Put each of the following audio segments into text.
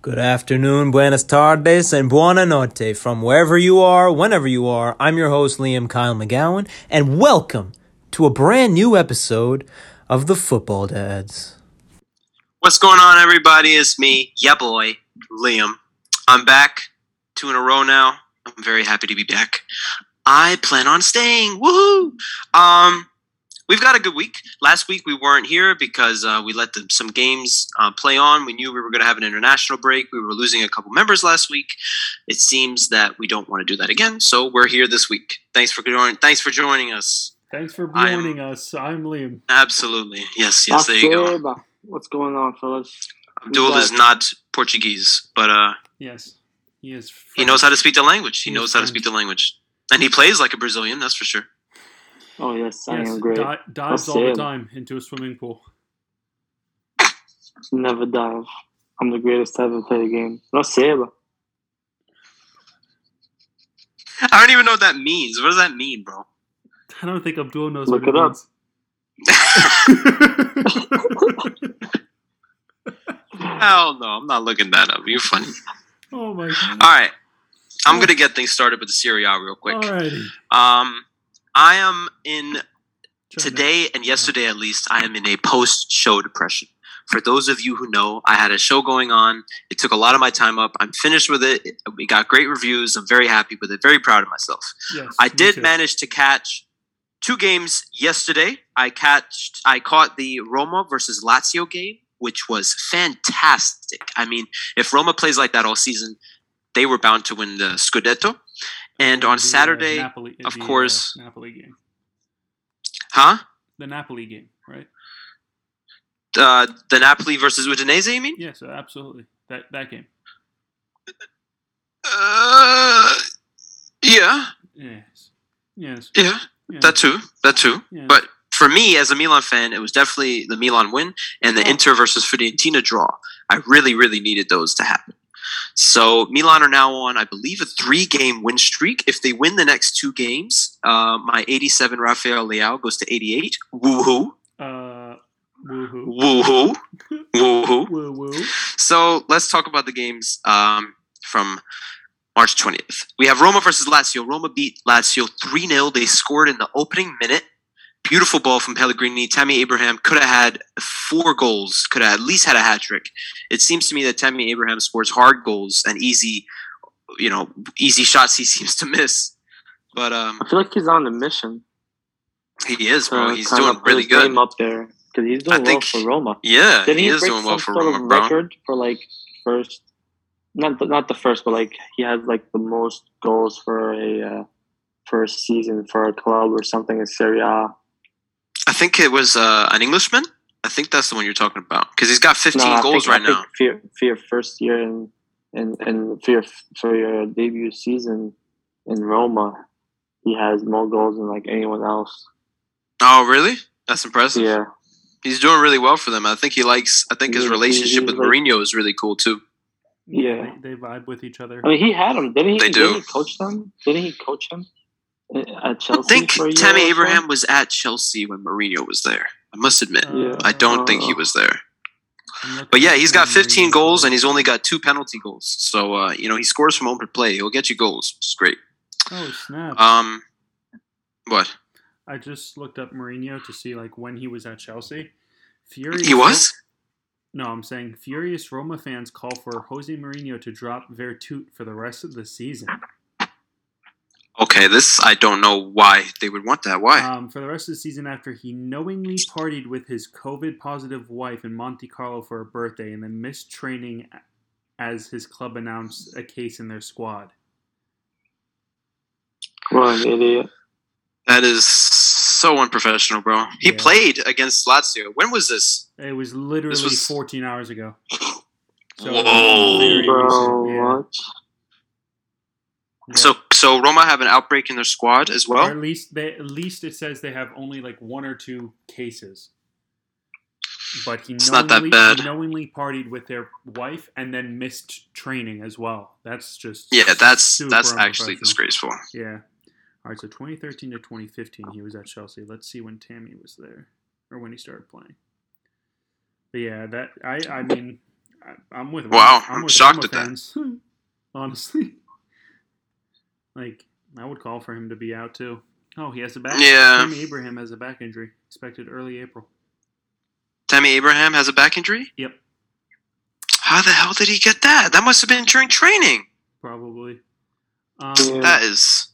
Good afternoon, buenas tardes, and buona notte from wherever you are, whenever you are. I'm your host, Liam Kyle McGowan, and welcome to a brand new episode of the Football Dads. What's going on, everybody? It's me, yeah boy, Liam. I'm back, two in a row now. I'm very happy to be back. I plan on staying. Woohoo! Um, we've got a good week. Last week we weren't here because uh, we let the, some games uh, play on. We knew we were going to have an international break. We were losing a couple members last week. It seems that we don't want to do that again, so we're here this week. Thanks for joining. Thanks for joining us. Thanks for I am- joining us. I'm Liam. Absolutely, yes, yes. There you go. What's going on, fellas? Abdul is not Portuguese, but uh, Yes, he is. he knows how to speak the language. He He is knows how to speak the language, and he plays like a Brazilian. That's for sure. Oh yes, I Yes, am great. di- dives I'll all say the it. time into a swimming pool. Never dive. I'm the greatest to ever play the game. Aceba. I don't even know what that means. What does that mean, bro? I don't think Abdul knows Look what it up. means. Hell no, I'm not looking that up. You're funny. oh my god. All right, I'm gonna get things started with the Serie A real quick. Alrighty. Um, I am in today and yesterday at least. I am in a post-show depression. For those of you who know, I had a show going on. It took a lot of my time up. I'm finished with it. We got great reviews. I'm very happy with it. Very proud of myself. Yes, I did too. manage to catch two games yesterday. I catched I caught the Roma versus Lazio game, which was fantastic. I mean, if Roma plays like that all season, they were bound to win the Scudetto. And on The, uh, Saturday, Napoli, of the, uh, course- Napoli game. huh? The Napoli game, right? Uh, the Napoli versus Udinese, you mean? Yes, absolutely. That that game. Uh, yeah, Yes. Yes. yeah, yes. that too, that too. yes. But for me, as a Milan fan, it was definitely the Milan win and the Oh. Inter versus Fiorentina draw. I really, really needed those to happen. So Milan are now on, I believe, a three-game win streak. If they win the next two games, uh, my 87 Rafael Leao goes to 88. Woohoo! uh, woohoo. Woohoo! Woohoo! Woo woo. So let's talk about the games um, from March 20th. We have Roma versus Lazio. Roma beat Lazio 3 0. They scored in the opening minute. Beautiful ball from Pellegrini. Tammy Abraham could have had four goals, could have at least had a hat trick. It seems to me that Tammy Abraham scores hard goals and easy, you know, easy shots he seems to miss. But um, I feel like he's on a mission. he is, bro. to He's doing really good. up there because he's doing I think- well for Roma. Yeah, Did he, he, is doing well for Roma, record for like first? Not the, not the first, but like he has like the most goals for a uh, a season for a club or something in Serie A. I think it was uh, an Englishman. I think that's the one you're talking about because he's got 15 No, goals think- I right now. For your, for your first year and in in for your for your debut season in Roma, he has more goals than like anyone else. Oh, really? That's impressive. Yeah, He's doing really well for them. I think he likes. I think his Yeah, he- relationship with like- Mourinho is really cool too. yeah. They, they vibe with each other. I mean, he had him. Didn't he? They Didn't do. he coach them? Didn't he coach him at I think for Tammy? Abraham was at Chelsea when Mourinho was there. I must admit, Yeah. I don't think he Uh, was there. But yeah, he's got 15 goals and he's only got two penalty goals. So uh, you know he scores from open play. He'll get you goals. It's great. Oh snap! Um, what I just looked up Mourinho to see like when he was at Chelsea. Furious he was? No, I'm saying furious Roma fans call for Jose Mourinho to drop Veretout for the rest of the season. Okay, this I don't know why they would want that. Why? Um, for the rest of the season, after he knowingly partied with his COVID positive wife in Monte Carlo for her birthday and then missed training as his club announced a case in their squad. What an idiot. That is so unprofessional, bro. He Yeah. played against Lazio. When was this? It was literally This was- 14 hours ago. So Whoa. Bro, recent, yeah. what? Yeah. So so Roma have an outbreak in their squad as or well. at least they at least it says they have only like one or two cases. But he It's not that knowingly, he knowingly partied with their wife and then missed training as well. That's just Yeah, that's that's actually disgraceful. Yeah. All right, so 2013 to 2015, he was at Chelsea. Let's see when Tammy was there or when he started playing. But yeah, that I I mean, I, I'm with. Wow, I'm, I'm with shocked Roma at that. Honestly, like I would call for him to be out too. Oh, he has a back. Yeah. Tammy Abraham has a back injury, expected early April. Tammy Abraham has a back injury. Yep, How the hell did he get that? That must have been during training. probably. Um, That is.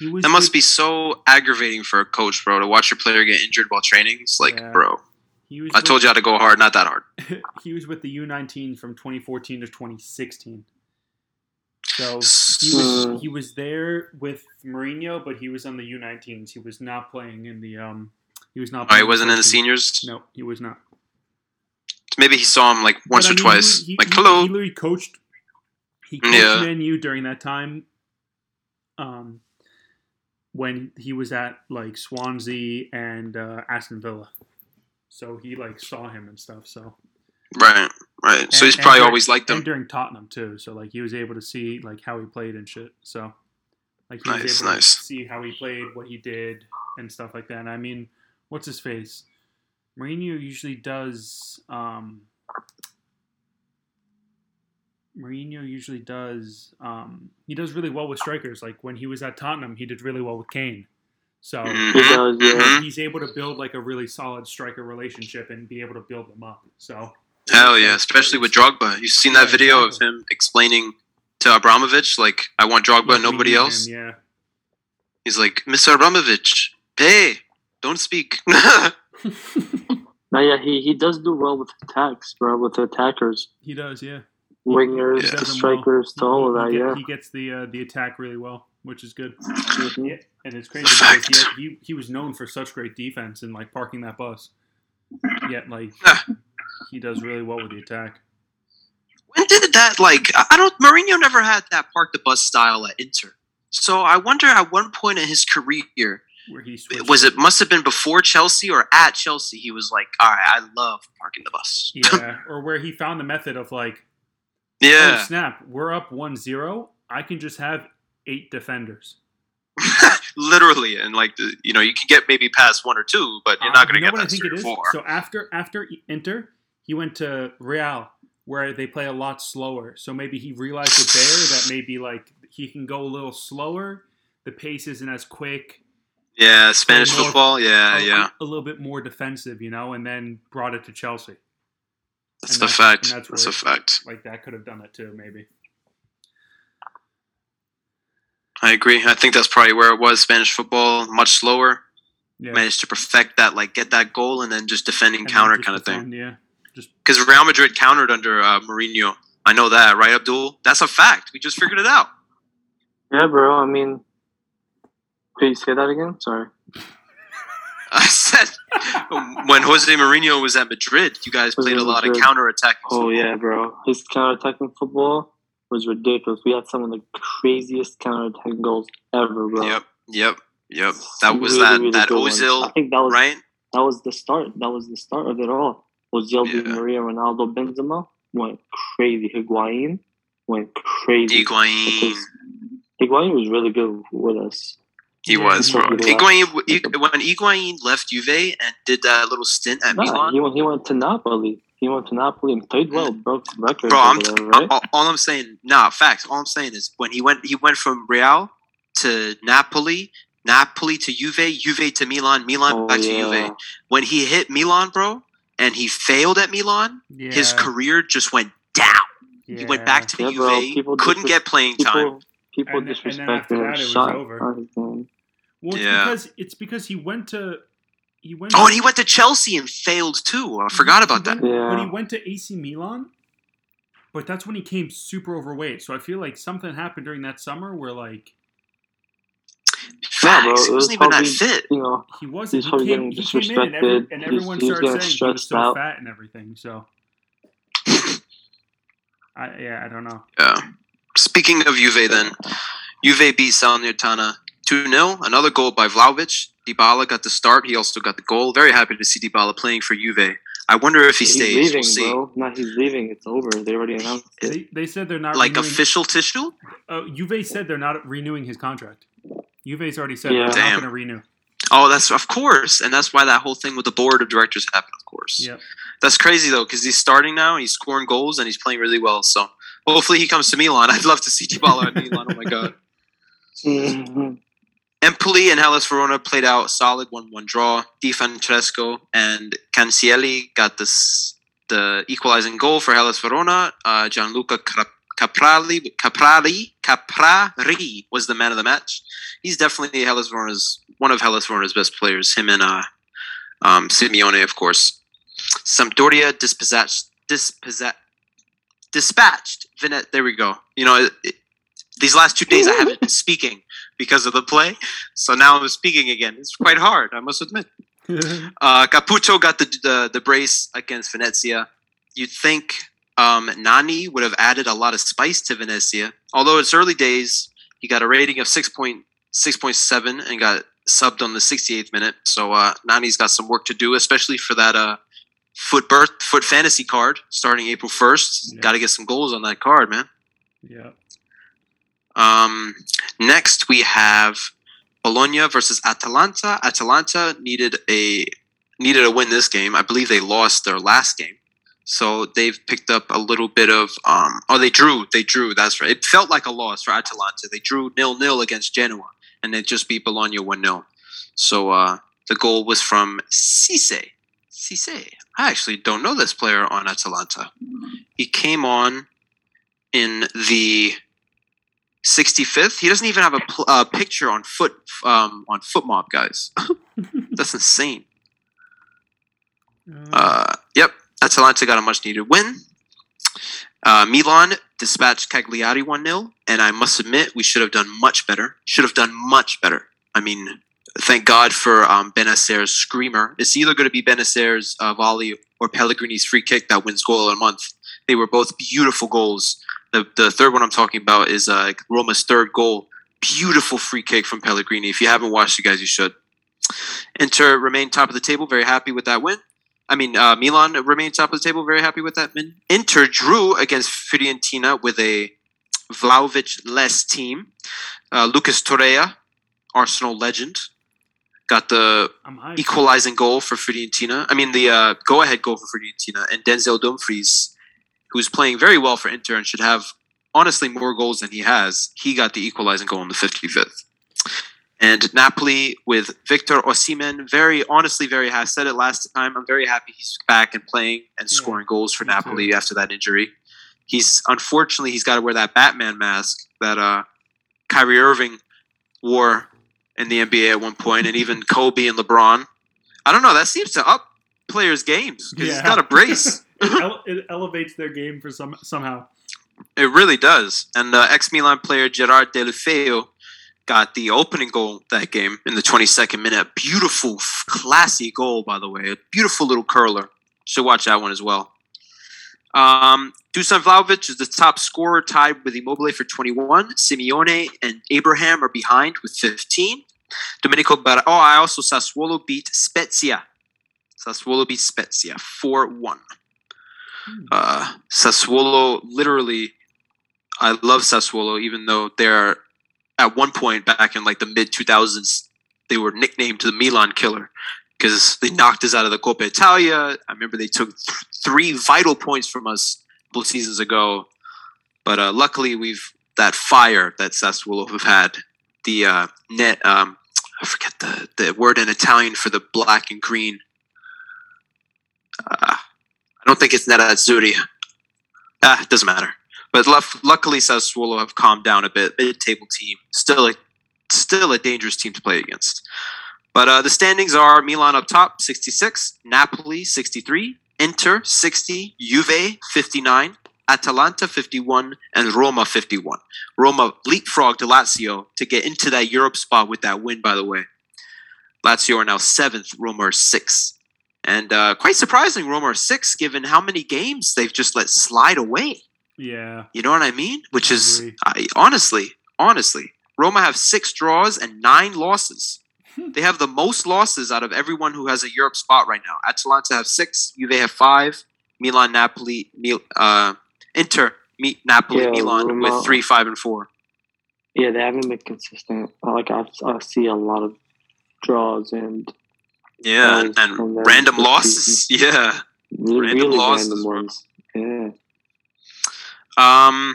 That must with- be so aggravating for a coach, bro, to watch your player get injured while training. It's like, Yeah. bro, He was I told you how to go hard, not that hard. he was with the U19 from 2014 to 2016. So he was he was there with Mourinho, but he was on the U19s. He was not playing in the um. He was not. Oh, he wasn't in the seniors. No, he was not. Maybe he saw him like once But, or I mean, twice. He, like, he- hello. He literally coached. He coached Yeah. Man U during that time. Um, when he was at like Swansea and uh, Aston Villa, so he like saw him and stuff. So right, right. So he's probably and always liked and him. during Tottenham too. So like he was able to see like how he played and shit. So like he Nice, was able nice. to see how he played, what he did, and stuff like that. And I mean, what's his face? Mourinho usually does. Um, Mourinho usually does. Um, he does really well with strikers. Like when he was at Tottenham, he did really well with Kane. So Mhm, He does, yeah. mhm. he's able to build like a really solid striker relationship and be able to build them up. So Hell yeah, especially with Drogba. You've seen that Yeah, video exactly. of him explaining to Abramovich, like, I want Drogba Yeah, nobody else. him, yeah. He's like, Mr. Abramovich, hey, don't speak. No, yeah, he, he does do well with attacks, bro. With attackers, He does, yeah. wingers, Yeah. to Does strikers, to well. all of that. he, Yeah. he gets the uh, the attack really well, which is good. Mhm. Yeah, and it's crazy Fact. because he, he he was known for such great defense and like parking that bus. Yet like. He does really well with the attack. when did that, like, I don't, Mourinho never had that park the bus style at Inter. So I wonder at one point in his career, Where he was it must have been before Chelsea or at Chelsea, he was like, all right, I love parking the bus. Yeah, or where he found the method of like, oh yeah. snap, we're up 1-0, I can just have eight defenders. Literally, and like the, you know, you can get maybe past one or two, but you're Uh, not going to you know get past three or four. So after after Inter, he went to Real, where they play a lot slower. So maybe he realized it there that maybe like he can go a little slower. The pace isn't as quick. yeah, Spanish more- football. Yeah, a, yeah, a little bit more defensive, you know, and then brought it to Chelsea. that's and the that's- fact. that's That's, a fact. Like that could have done it too, maybe. I agree. I think that's probably where it was. Spanish football, much slower. Yeah. Managed to perfect that, like get that goal and then just defending And counter just kind of thing. defend, Yeah. Just Because Real Madrid countered under uh, Mourinho. I know that, right, Abdul? That's a fact. We just figured it out. Yeah, bro. I mean, please say that again. Sorry. I said when Jose Mourinho was at Madrid, you guys Jose played a lot of Madrid. counter attacking. Oh yeah, bro. His counter-attacking football was ridiculous. We had some of the craziest counter-attacking goals ever, bro. Yep, yep, yep. That was Really, that really that good ones. I think that was right? that was the start. That was the start of it all. Ozil, Di Yeah. Maria, Ronaldo, Benzema went crazy. Higuain went crazy. Higuain. Because Higuain was really good with us. He Yeah, was, he bro. Higuain, Hig- when Higuain left Juve and did that little stint at Nah, Milan, he went. He went to Napoli. He went to Napoli and played well. Broke records. bro, I'm there, right? all, all I'm saying, nah, facts. All I'm saying is when he went, he went from Real to Napoli, Napoli to Juve, Juve to Milan, Milan Oh, back to yeah. Juve. When he hit Milan, bro, and he failed at Milan, yeah. his career just went down. He went back to Yeah, bro, Juve, couldn't disres- get playing time. People, people And then- and then disrespect after him. that, it was Shot over. on his game. Well, it's Yeah. because it's because he went to he went. Oh, and he went to Chelsea and failed too. I forgot about that. Yeah. when he went to AC Milan, but that's when he came super overweight. So I feel like something happened during that summer where like Nah, bro, Facts. it He was wasn't even that probably- fit. You know, he wasn't. He's He came, getting he came and, every, disrespected. and everyone he's started getting saying he was stressed so out. fat and everything. So, I yeah, I don't know. Yeah. Speaking of Juve, then Juve beat Salernitana two 0 Another goal by Vlahovic. Dybala got the start. He also got the goal. Very happy to see Dybala playing for Juve. I wonder if he he's stays. leaving, we'll see. bro. No, he's leaving. It's over. They already announced it. They, they said they're not Like renewing, official tissue. Uh, Juve said they're not renewing his contract. Juve's already said Yeah. they're Damn. not going to renew. Oh, that's of course, and that's why that whole thing with the board of directors happened. Of course, Yep. that's crazy though because he's starting now and he's scoring goals and he's playing really well. So hopefully he comes to Milan. I'd love to see Dybala at Milan. Oh my god. Empoli and Hellas Verona played out solid one-one draw. Di Francesco and Cancielli got this the equalizing goal for Hellas Verona. Uh, Gianluca Cra- Caprari Caprari Caprari was the man of the match. He's definitely Hellas Verona's one of Hellas Verona's best players. Him and uh, um, Simeone, of course. Sampdoria dispossessed dispossessed dispatched Venet. There we go. You know, it, it, these last two days I haven't been speaking because of the play, so now I'm speaking again. It's quite hard, I must admit. Uh, Caputo got the, the the brace against Venezia. You'd think um, Nani would have added a lot of spice to Venezia, although it's early days. He got a rating of six point six point seven and got subbed on the 68th minute. So uh, Nani's got some work to do, especially for that uh, foot birth foot fantasy card starting April 1st. Yeah. Got to get some goals on that card, man. yeah. Um, next, we have Bologna versus Atalanta. Atalanta needed a needed a win this game. I believe they lost their last game, so they've picked up a little bit of. Um, oh, they drew. They drew. That's right. It felt like a loss for Atalanta. They drew nil nil against Genoa, and they just beat Bologna one 0 So uh, the goal was from Cisse. Cisse. I actually don't know this player on Atalanta. He came on in the 65th. He doesn't even have a pl- uh, picture on foot um, on FotMob, guys. That's insane. Uh, yep, Atalanta got a much needed win. Uh, Milan dispatched Cagliari 1 0, and I must admit, we should have done much better. Should have done much better. I mean, thank God for um, Bennacer's screamer. It's either going to be Bennacer's uh, volley or Pellegrini's free kick that wins goal of the month. They were both beautiful goals. The, the third one I'm talking about is uh, Roma's third goal. Beautiful free kick from Pellegrini. If you haven't watched it, guys, you should. Inter remained top of the table. Very happy with that win. I mean, uh, Milan remained top of the table. Very happy with that. Inter drew against Fiorentina with a Vlahovic-less team. Uh, Lucas Torreira, Arsenal legend, got the equalizing goal for Fiorentina. I mean, the uh, go-ahead goal for Fiorentina, and Denzel Dumfries, who's playing very well for Inter and should have honestly more goals than he has. He got the equalizing goal in the 55th. And Napoli with Victor Osimhen, very honestly, very I said it last time. I'm very happy he's back and playing and Yeah, scoring goals for Napoli after that injury. He's unfortunately he's got to wear that Batman mask that uh, Kyrie Irving wore in the NBA at one point, and even Kobe and LeBron. I don't know. That seems to up players' games because he's Yeah. got a brace. it, ele- it elevates their game for some somehow. it really does. And uh, ex Milan player Gerard Deulofeu got the opening goal that game in the 22nd minute. Beautiful, classy goal, by the way. A beautiful little curler. Should watch that one as well. Um, Dusan Vlahovic is the top scorer, tied with Immobile for 21. Simeone and Abraham are behind with 15. Domenico Bar. Oh, I also Sassuolo beat Spezia. Sassuolo beat Spezia 4 1. Uh, Sassuolo, literally, I love Sassuolo, even though they're at one point back in like the mid 2000s, they were nicknamed the Milan Killer because they knocked us out of the Coppa Italia. I remember they took th- three vital points from us a couple seasons ago, but uh, luckily we've that fire that Sassuolo have had. The uh, net, um, I forget the the word in Italian for the black and green. Uh, I don't think it's Nerazzurri. Ah, it doesn't matter. But luf- luckily, Sassuolo have calmed down a bit. Mid-table team, still a still a dangerous team to play against. But uh, the standings are Milan up top, 66, Napoli 63, Inter 60, Juve 59, Atalanta 51, and Roma 51. Roma leapfrogged Lazio to get into that Europe spot with that win, by the way. Lazio are now seventh, Roma are sixth. And uh, quite surprising, Roma are sixth, given how many games they've just let slide away. Yeah. You know what I mean? Which I is. I, honestly, honestly, Roma have six draws and nine losses. Hmm. they have the most losses out of everyone who has a Europe spot right now. Atalanta have six, Juve have five, Milan, Napoli, Mil, uh, Inter, Mi, Napoli, Yeah, Milan Roma- with three, five, and four. Yeah, they haven't been consistent. Like I, I see a lot of draws and Yeah, Goals and random this losses. Yeah. really, Random really losses, random ones. Yeah. Um,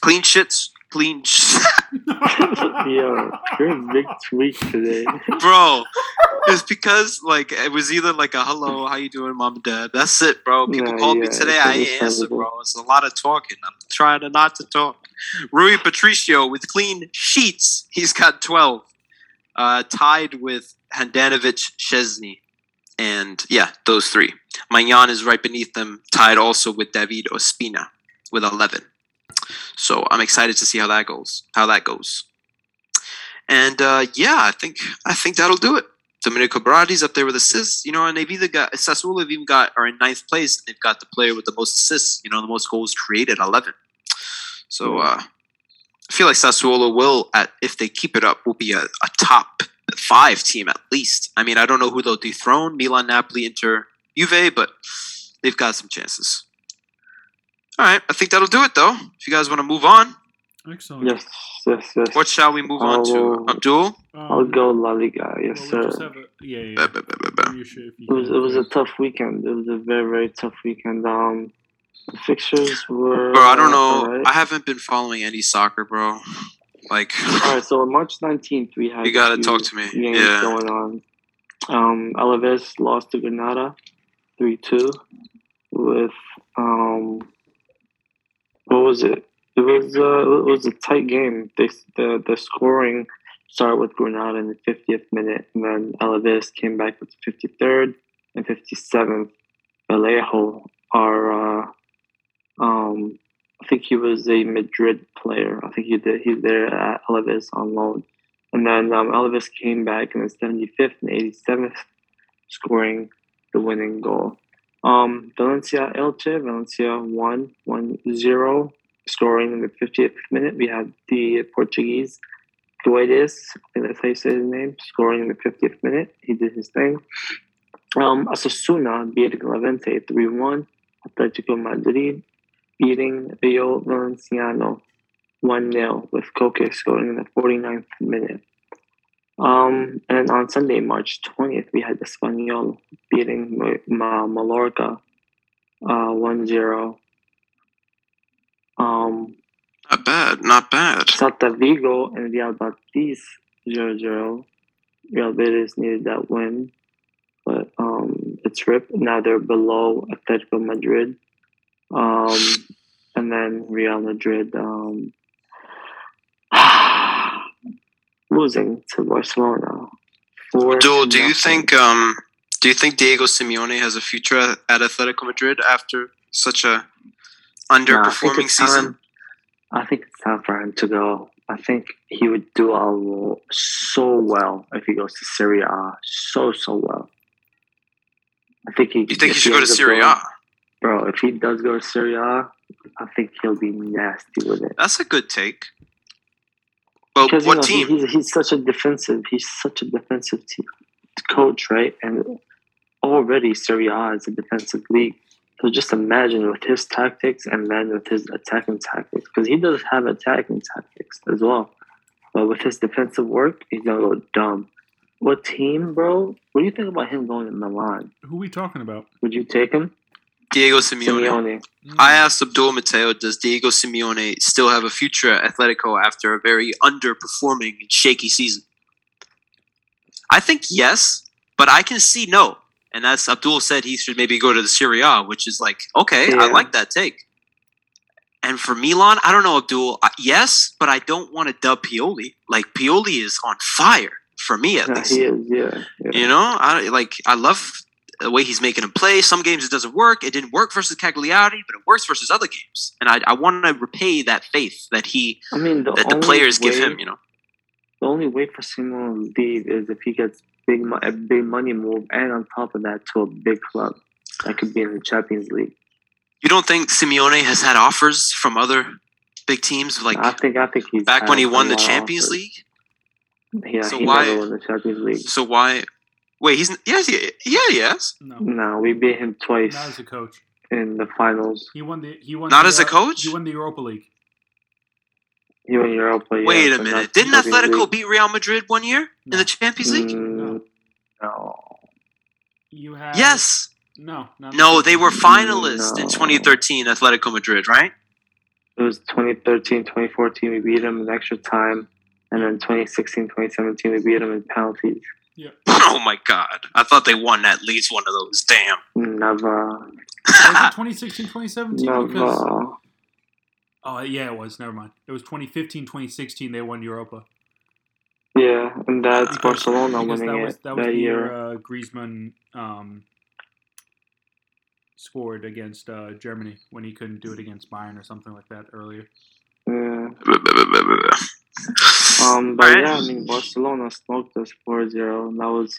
clean shits. Clean. Sh- Yo, you're a big tweak today. bro it's because like it was either like a hello how you doing mom and dad? That's it bro. People Nah, called me today i ain't answer bro. It's a lot of talking. I'm trying to not to talk. Rui patricio with clean sheets. He's got 12 uh tied with handanovic Szczesny and yeah those three Maignan is right beneath them tied also with david ospina with 11 so i'm excited to see how that goes how that goes and uh, yeah, I think I think that'll do it. Domenico Berardi's up there with assists, you know, and they've either got Sassuolo have even got are in ninth place, and they've got the player with the most assists, you know, the most goals created, eleven. So uh, I feel like Sassuolo will, at if they keep it up, will be a, a top five team at least. I mean, I don't know who they'll dethrone, Milan, Napoli, Inter, Juve, but they've got some chances. All right, I think that'll do it though. If you guys want to move on, Excellent. yes, yes, yes. what shall we move on to? Oh. Abdul? Um, I'll go La Liga. Yes, well, sir. a, yeah, yeah. Ba- ba- ba- It was it was a tough weekend. It was a very very tough weekend. Um, the fixtures were. Bro, I don't know. alright. I haven't been following any soccer, bro. Like, All right, so on March 19th, we had you gotta a few talk to me. games Yeah. going on. Um, Alaves lost to Granada 3 2 with, um, what was it? It was, uh, it was a tight game. They, the, the scoring started with Granada in the 50th minute, and then Alaves came back with the 53rd and 57th. Vallejo, our, uh, um, I think he was a Madrid player. I think he did. He's there at Alaves on loan, and then um, Alaves came back in the 75th and 87th, scoring the winning goal. Um, Valencia Elche, Valencia won 1-0, scoring in the 50th minute. We had the Portuguese Guedes, I think that's how you say his name, scoring in the 50th minute. He did his thing. Um, Osasuna beat Levante 3-1. Atletico Madrid beating Rayo Vallecano 1 0 with Koke scoring in the 49th minute. Um, and on Sunday, March 20th, we had Espanyol beating Ma- Ma- Mallorca uh, 1 0. Um, not bad, not bad. Celta Vigo and Real Betis 0 0. Real Betis needed that win, but um, it's ripped. Now they're below Atletico Madrid. Um, and then Real Madrid um, losing to Barcelona. Four Abdul, do you think um, do you think Diego Simeone has a future at at Atletico Madrid after such a Nah, I underperforming season? time- I think it's time for him to go. I think he would do a, so well if he goes to Serie A. So so well. I think he. You think he should go to ends Bro, if he does go to Serie I think he'll be nasty with it. That's a good take. But Because what you know, team? he- he's he's such a defensive. He's such a defensive te- coach, right? And already Serie A is a defensive league. So just imagine with his tactics and then with his attacking tactics, because he does have attacking tactics as well. But with his defensive work, he's gonna go dumb. What team, bro? What do you think about him going to Milan? Who are we talking about? Would you take him? Diego Simeone. Simeone. Mm. I asked Abdul Mateo, does Diego Simeone still have a future at Atletico after a very underperforming and shaky season? I think yes, but I can see no. And that's Abdul said he should maybe go to the Serie A, which is like, okay, I like that take. And for Milan, I don't know, Abdul. I- Yes, but I don't want to dub Pioli. Like Pioli is on fire for me at Yeah, least. he is. Yeah. yeah. You know, I like I love the way he's making him play. Some games it doesn't work. It didn't work versus Cagliari, but it works versus other games. And I, I want to repay that faith that he I mean, the that the players give him. You know, The only way for Simeone to leave is if he gets big a big money move, and on top of that, to a big club that could be in the Champions League. you don't think Simeone has had offers from other big teams like I think I think he's back when he won the Champions offers. League? Yeah, So he why- never won the Champions League. So why? Wait, he's yes, he, yeah, yes. No, No, we beat him twice not as a coach. in the finals. He won the he won Not the, as a uh, coach? He won the Europa League. He won Europa. yeah, Wait a minute. Didn't Atletico League. beat Real Madrid one year in the Champions League? Mm, no. You have Yes. No, not No, they were finalists in 2013, Atletico Madrid, right? It was 2013, 2014. We beat them in extra time, and then 2016, 2017. We beat them in penalties. Oh my god. I thought they won at least one of those. Damn. Never, Was it 2016, 2017? Because never. oh yeah, it was. Never mind. It was 2015, 2016. They won Europa. Yeah, and that's Because- Barcelona because winning that was it that was that year year. uh, Griezmann um, scored against uh, Germany when he couldn't do it against Bayern or something like that earlier. Yeah. Um, but Alright. yeah, I mean, Barcelona smoked us 4-0, and that was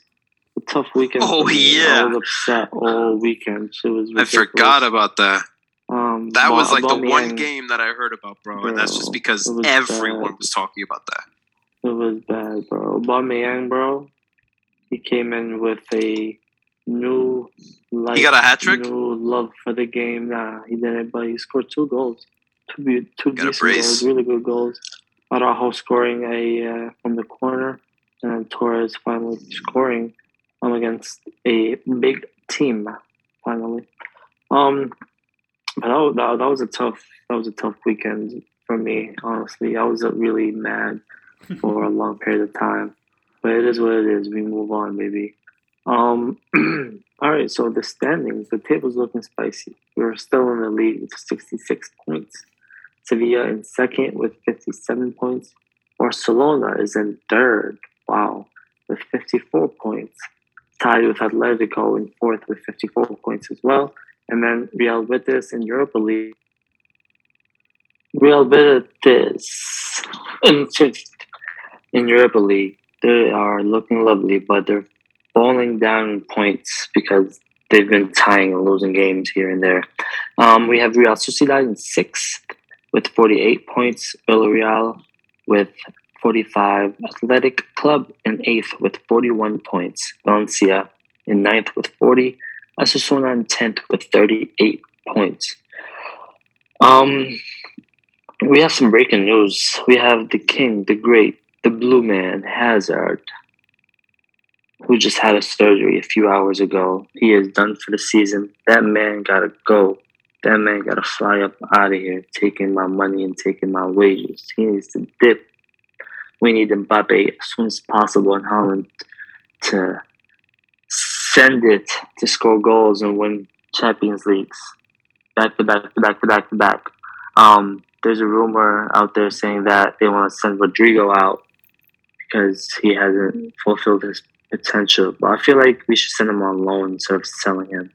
a tough weekend. Oh, yeah. I was upset all weekend. It was I forgot about that. Um, That was like the one Aubameyang, game that I heard about, bro. And that's just because was everyone bad. was talking about that. It was bad, bro. Aubameyang, bro. He came in with a new life. He got a hat trick? New love for the game. Nah, he didn't, but he scored two goals. Two, be- two decent goals, really good goals. Araujo scoring a uh, from the corner, and then Torres finally scoring um, against a big team. Finally, um, but that, that, that was a tough that was a tough weekend for me. Honestly, I was uh, really mad for a long period of time. But it is what it is. We move on, baby. Um, all right. So the standings, the table's looking spicy. We're still in the lead with 66 points. Sevilla in second with 57 points. Barcelona is in third. Wow, with 54 points. Tied with Atletico in fourth with 54 points as well. And then Real Betis in Europa League. Real Betis in fifth in Europa League. They are looking lovely, but they're falling down in points because they've been tying and losing games here and there. Um, we have Real Sociedad in sixth with 48 points, Villarreal with 45, Athletic Club in eighth with 41 points, Valencia in ninth with 40, Osasuna in 10th with 38 points. Um, we have some breaking news. We have the king, the great, the blue man, Hazard, who just had a surgery a few hours ago. He is done for the season. That man gotta go. That man gotta fly up out of here, taking my money and taking my wages. He needs to dip. We need Mbappe as soon as possible in Holland to send it to score goals and win Champions Leagues back to back to back to back to back. Um, there's a rumor out there saying that they want to send Rodrygo out because he hasn't fulfilled his potential. But I feel like we should send him on loan instead of selling him.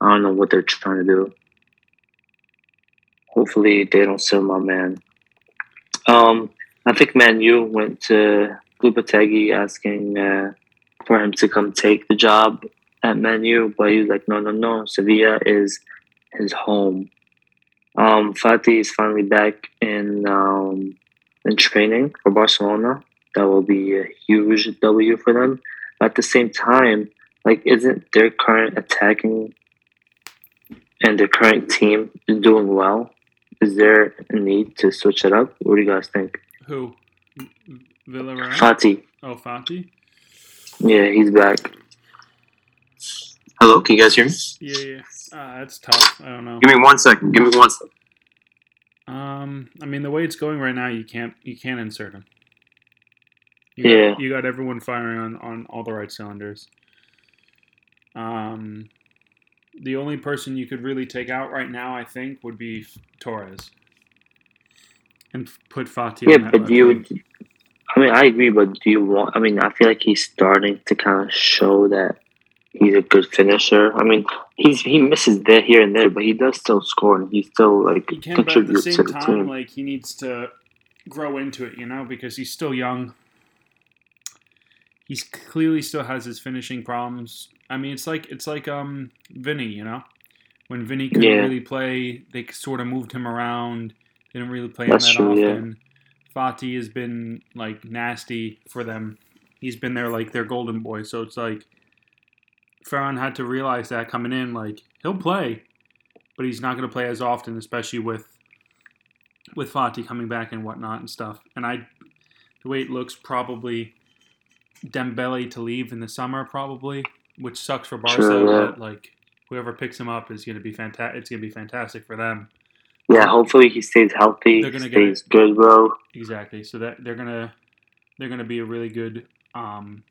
I don't know what they're trying to do. Hopefully they don't sell my man. Um, I think Man U went to Lopetegui asking uh, for him to come take the job at Man U, but he was like, no, no, no. Sevilla is his home. Um, Fati is finally back in um, in training for Barcelona. That will be a huge W for them. At the same time, like, isn't their current attacking and their current team doing well? Is there a need to switch it up? What do you guys think? Who? Villarreal. Fati, Oh, Fati. yeah, he's back. Hello, can you guys hear me? Yeah, yeah. Uh, that's tough. I don't know. Give me one second. Give me one second. Um, I mean, the way it's going right now, you can't you can't insert him. You Yeah. got, you got everyone firing on on all the right cylinders. Um, the only person you could really take out right now, I think, would be Torres, and put Fati. Yeah, but do you? I mean, I agree, but do you want? I mean, I feel like he's starting to kind of show that he's a good finisher. I mean, he's he misses there here and there, but he does still score and he still like He can, but at the contributes same to the time, team. like he needs to grow into it, you know, because he's still young. He's clearly still has his finishing problems. I mean, it's like it's like um Vinny, you know, when Vinny couldn't Yeah. really play, they sort of moved him around. They Didn't really play him that true, yeah. often. Fati has been like nasty for them. He's been their like their golden boy. So it's like Ferran had to realize that coming in, like he'll play, but he's not going to play as often, especially with with Fati coming back and whatnot and stuff. And I, the way it looks, probably Dembele to leave in the summer, probably, which sucks for Barca. Sure, yeah. But like whoever picks him up is going to be fantastic. It's going to be fantastic for them. Yeah, hopefully he stays healthy, They're gonna get good, bro. Exactly. So that they're gonna they're gonna be a really good. Um,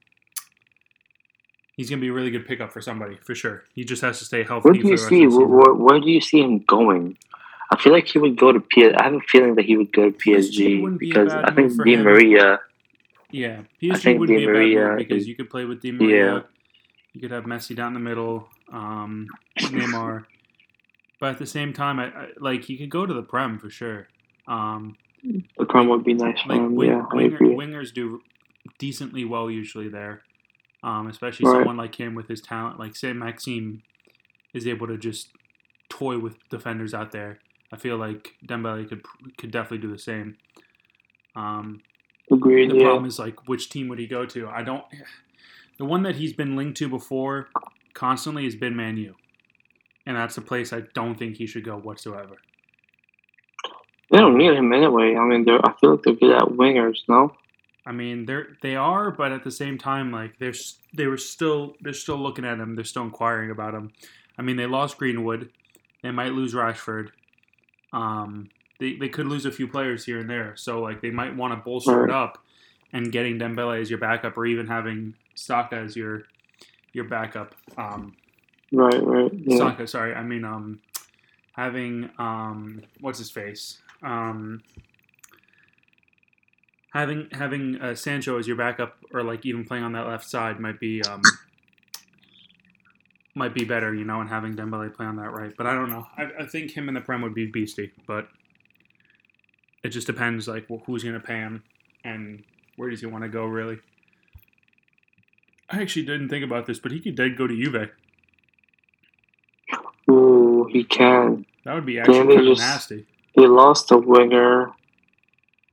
he's gonna be a really good pickup for somebody for sure. He just has to stay healthy. Where do you see? Where, where, where do you see him going? I feel like he would go to PSG. I have a feeling that he would go to PSG be because I think Di Maria. Yeah, I PSG think wouldn't Di be a bad move Maria because is- you could play with Di Maria. Yeah. You could have Messi down the middle, um, Neymar. But at the same time, I, I, like he could go to the Prem for sure. Um, The Prem would be nice for like wing, yeah, winger, wingers do decently well usually there, um, especially Right. someone like him with his talent. Like say Maxime is able to just toy with defenders out there. I feel like Dembele could could definitely do the same. Um, Agreed. the Yeah. problem is like which team would he go to? I don't. The one that he's been linked to before constantly has been Man U, and that's a place I don't think he should go whatsoever. They don't need him anyway. I mean, they're. I feel like they're good at wingers. No. I mean, they're they are, but at the same time, like they're they were still they're still looking at him. They're still inquiring about him. I mean, they lost Greenwood. They might lose Rashford. Um, they they could lose a few players here and there. So like they might want to bolster it up, and getting Dembele as your backup, or even having Saka as your your backup. Um, Right. Right. Yeah. Saka, sorry, I mean um, having um, what's his face um. Having having uh, Sancho as your backup, or like even playing on that left side, might be um, might be better, you know, and having Dembele play on that right. But I don't know. I, I think him in the Prem would be beastie, but it just depends, like wh- who's going to pay him and where does he want to go, really. I actually didn't think about this, but he could dead go to Juve. Ooh, he can. That would be actually kind of nasty. They lost a winger.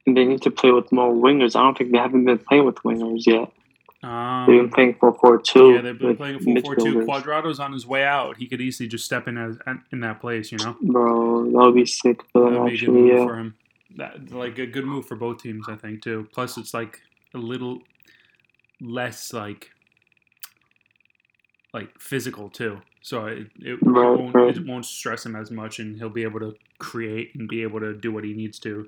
And they need to play with more wingers. I don't think they haven't been playing with wingers yet. They've been Um, playing 4 4 2. yeah, they've been playing a 4 4 2. Cuadrado's on his way out. He could easily just step in as in that place, you know? Bro, that would be sick for That them, would be a good actually. move Yeah. for him. That like a good move for both teams, I think, too. Plus, it's like a little less like like physical too. So it, it, Right, won't, right. it won't stress him as much, and he'll be able to create and be able to do what he needs to.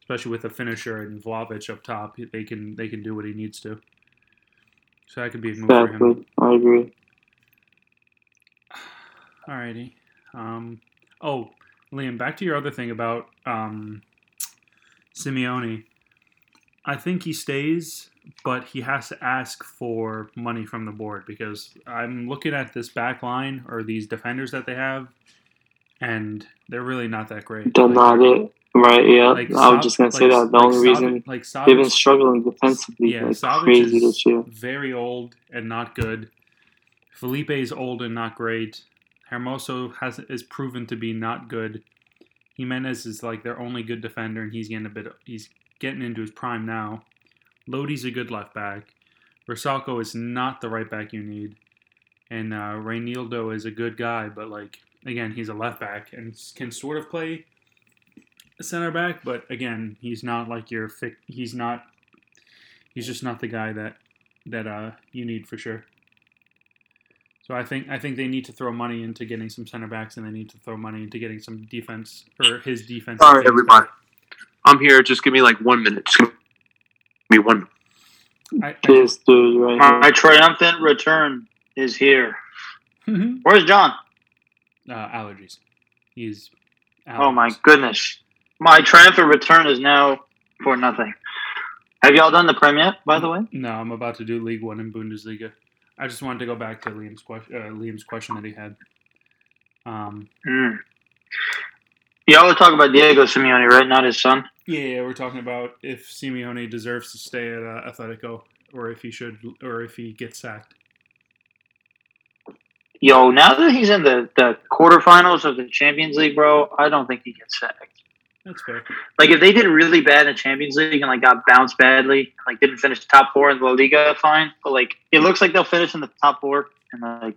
Especially with a finisher and Vlahovic up top, they can they can do what he needs to. So that could be a move for him. I agree. Alrighty. Um, oh, Liam, back to your other thing about um, Simeone. I think he stays, but he has to ask for money from the board because I'm looking at this back line or these defenders that they have, and they're really not that great. They're Like- not it. Right, yeah. like I was Sav- just going to say that. The like only Savic- reason like they've been struggling defensively yeah, like crazy is this year. very old and not good. Felipe is old and not great. Hermoso has is proven to be not good. Jimenez is like their only good defender, and he's getting a bit. He's getting into his prime now. Lodi's a good left back. Vrsaljko is not the right back you need, and uh, Reinildo is a good guy, but like again, he's a left back and can sort of play center back, but again, he's not like your. Fi- he's not. He's just not the guy that that uh, you need for sure. So I think I think they need to throw money into getting some center backs, and they need to throw money into getting some defense or his defense. All right, everybody. I'm here. Just give me like one minute. Just give me one. I, I, This dude right. My triumphant return is here. uh, Where's John? allergies. He's. Oh my goodness. My triumphant return is now for nothing. Have y'all done the Prem yet, by the way? No, I'm about to do League One in Bundesliga. I just wanted to go back to Liam's question. Uh, Liam's question that he had. Um, Mm. Y'all were talking about Diego Simeone, right? Not his son. yeah, yeah, we're talking about if Simeone deserves to stay at uh, Atletico, or if he should, or if he gets sacked. Yo, now that he's in the, the quarterfinals of the Champions League, bro, I don't think he gets sacked. That's fair. Like if they did really bad in the Champions League and like got bounced badly, like didn't finish top four in La Liga, fine. But like it looks like they'll finish in the top four and like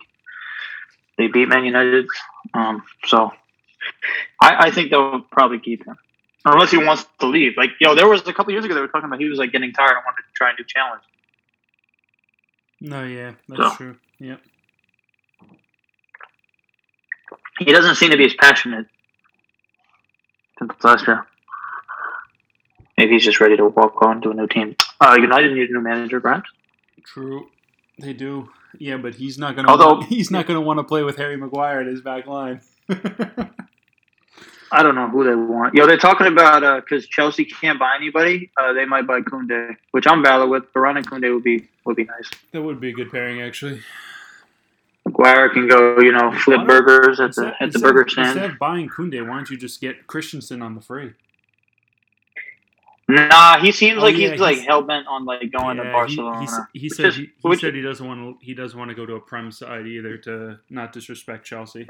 they beat Man United. Um, so I, I think they'll probably keep him. unless he wants to leave. Like, yo, there was a couple years ago they were talking about he was like getting tired and wanted to try a new challenge. No, yeah, that's So- true. Yep. He doesn't seem to be as passionate since last year. Maybe he's just ready to walk on to a new team. Uh, United need a new manager, perhaps. True. They do. Yeah, but he's not gonna. Although- he's not gonna want to play with Harry Maguire at his back line. I don't know who they want. Yo, they're talking about because Chelsea can't buy anybody. Uh, they might buy Koundé, which I'm valid with. Varane and Koundé would be would be nice. that would be a good pairing, actually. Maguire can go, you know, flip burgers at the at the instead- burger stand. instead of buying Koundé, why don't you just get Christensen on the free? Nah, he seems Oh, like yeah, he's like hell bent on like going Yeah, to he- Barcelona. He, s- he said is- he, he said he doesn't want to. He doesn't want to go to a prem side either to not disrespect Chelsea.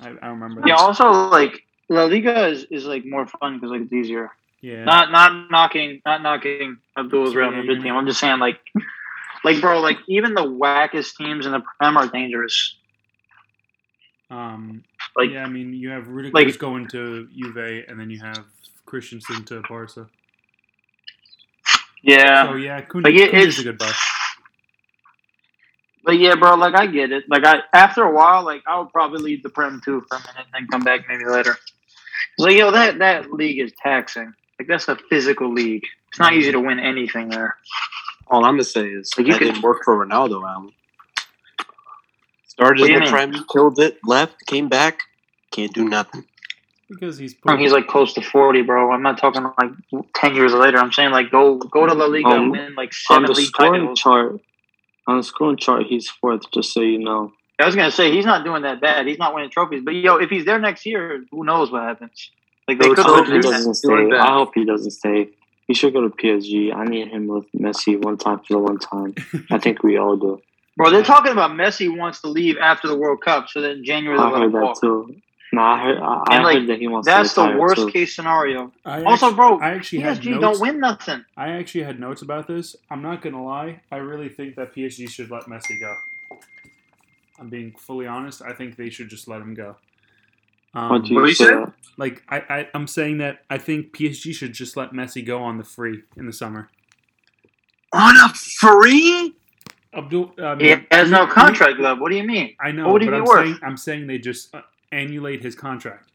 I, I remember. yeah, that. also like La Liga is, is like more fun because like it's easier. yeah. Not not knocking not knocking Abdul's Real Madrid team. I'm just saying like like bro, like even the wackest teams in the Prem are dangerous. Um, Like yeah, I mean, you have Rudiger's like- going to Juve, and then you have Christensen to Barca. yeah. So yeah, Koundé, Like, it- Koundé's it's- a good buy. But yeah, bro, like I get it. Like I after a while, like I would probably leave the Prem too for a minute and then come back maybe later. It's like yo, that that league is taxing. Like that's a physical league. It's not easy to win anything there. All I'm gonna say is Like, you that could- didn't work for Ronaldo, Alan. Started in the mean? Prem, killed it, left, came back, can't do nothing. Because he's I mean, he's like close to forty, bro. I'm not talking like ten years later. I'm saying like go go to La Liga and Um, win like On seven the league scoring titles. chart, on the scoring chart, he's fourth. Just so you know. I was gonna say he's not doing that bad. He's not winning trophies. But yo, if he's there next year, who knows what happens? Like they could hope he doesn't stay. I hope he doesn't stay. He should go to PSG. I need him with Messi one time for the one time. I think we all do. Bro, they're talking about Messi wants to leave after the World Cup, so that in January I heard that walk. too. No, I heard. I, I like, heard that he wants That's to the worst too. case scenario. I Also, actu- bro, I actually had PSG notes. don't win nothing. I actually had notes about this. I'm not gonna lie. I really think that PSG should let Messi go. I'm being fully honest. I think they should just let him go. Um, What do you you say? said? like I, I, I'm saying that I think PSG should just let Messi go on the free in the summer. On a free? Abdul, I He has no contract left. What do you mean? I know, What would he but be I'm worth? saying I'm saying they just uh, annulate his contract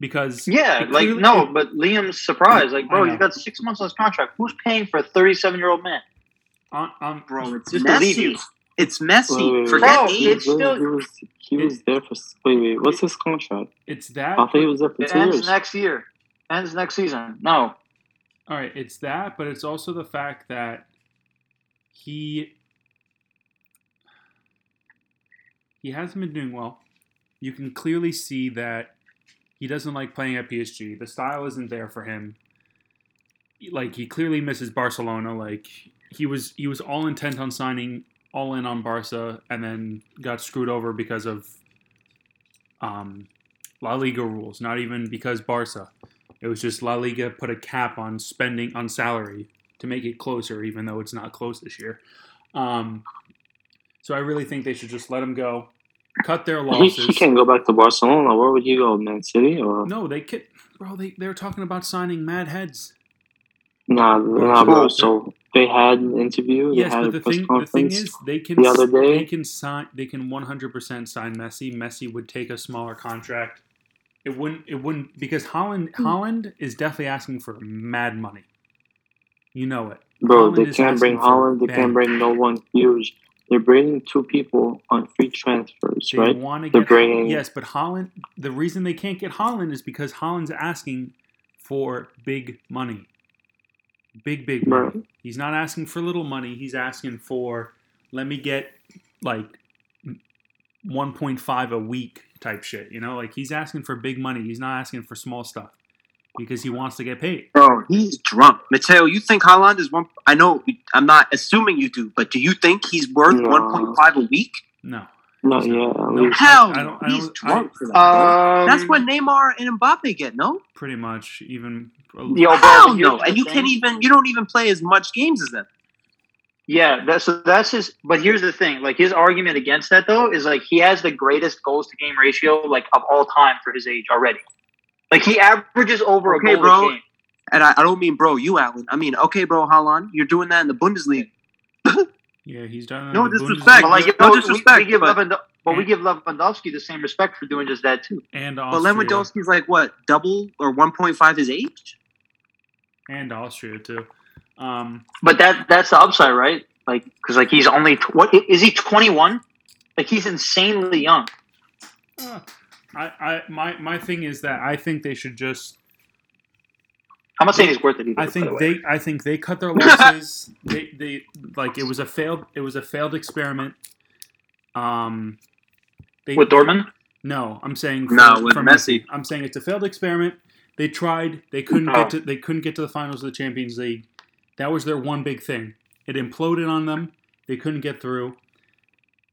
because Yeah, it like clearly- no, but Liam's surprised. Like, bro, I he's got six months on his contract. Who's paying for a 37 year old man? on, on, Bro, it's Just to leave Messi. You. It's messy. Wait, wait, wait. Forget Bro, age. He was, still- he was he was there for wait wait. What's his contract? it's that. I thought he was there for It two ends years. next year. Ends next season. No. All right, it's that, but it's also the fact that he he hasn't been doing well. You can clearly see that he doesn't like playing at PSG. The style isn't there for him. Like he clearly misses Barcelona. Like he was he was all intent on signing all in on Barca and then got screwed over because of um, La Liga rules. Not even because Barca. It was just La Liga put a cap on spending on salary to make it closer, even though it's not close this year. Um, so I really think they should just let him go, cut their losses. he can't go back to Barcelona. Where would he go? Man City or No, they could, bro. They they're talking about signing Mad Heads. Nah? Nah, bro. Cool. So they had an interview. They Yes, had but a the press thing the thing is they can the other day. they can sign they can 100% sign Messi. Messi would take a smaller contract. It wouldn't it wouldn't because Haaland Hmm. Haaland is definitely asking for mad money. You know it. Bro, Haaland they can't bring Haaland. They bang. can't bring no one huge. They're bringing two people on free transfers, They right? want to They're get bringing- yes, but Haaland. The reason they can't get Haaland is because Haaland's asking for big money, big big money. Right. He's not asking for little money. He's asking for let me get like one point five a week type shit. You know, like he's asking for big money. He's not asking for small stuff because he wants to get paid. Bro, he's drunk. Mateo, you think Haaland is one? I know. I'm not assuming you do, but do you think he's worth No. 1.5 a week? No, No, yeah. No. Hell, I don't- I he's don't- drunk for that. Um. That's what Neymar and Mbappe get. No, pretty much even. Yo, bro, hell no. And you can't even. You don't even play as much games as them. Yeah, that's so that's his. But here's the thing: like his argument against that though is like he has the greatest goals to game ratio like of all time for his age already. Like he averages over Okay, a goal bro. a game. and I, I don't mean bro, you Alan. I mean, okay, bro, Haaland, you're doing that in the Bundesliga. Yeah, he's done. No disrespect. But like, you No know, we- disrespect, we, give but- Lewand- but we give Lewandowski the same respect for doing just that too. Bundesliga and But Lewandowski's like what, double or one point five his age? And Austria too. Um, But that that's the upside, right? Like, because like he's only tw- what is he twenty one? Like he's insanely young. uh, I, I, my, my thing is that I think they should just. I'm not saying he's worth it either. I think the they, I think they cut their losses. they, they, like it was a failed, it was a failed experiment. Um, they, with Dortmund. No, I'm saying No, with for Messi. I'm saying it's a failed experiment. They tried. They couldn't Oh. get to. They couldn't get to the finals of the Champions League. That was their one big thing. It imploded on them. They couldn't get through.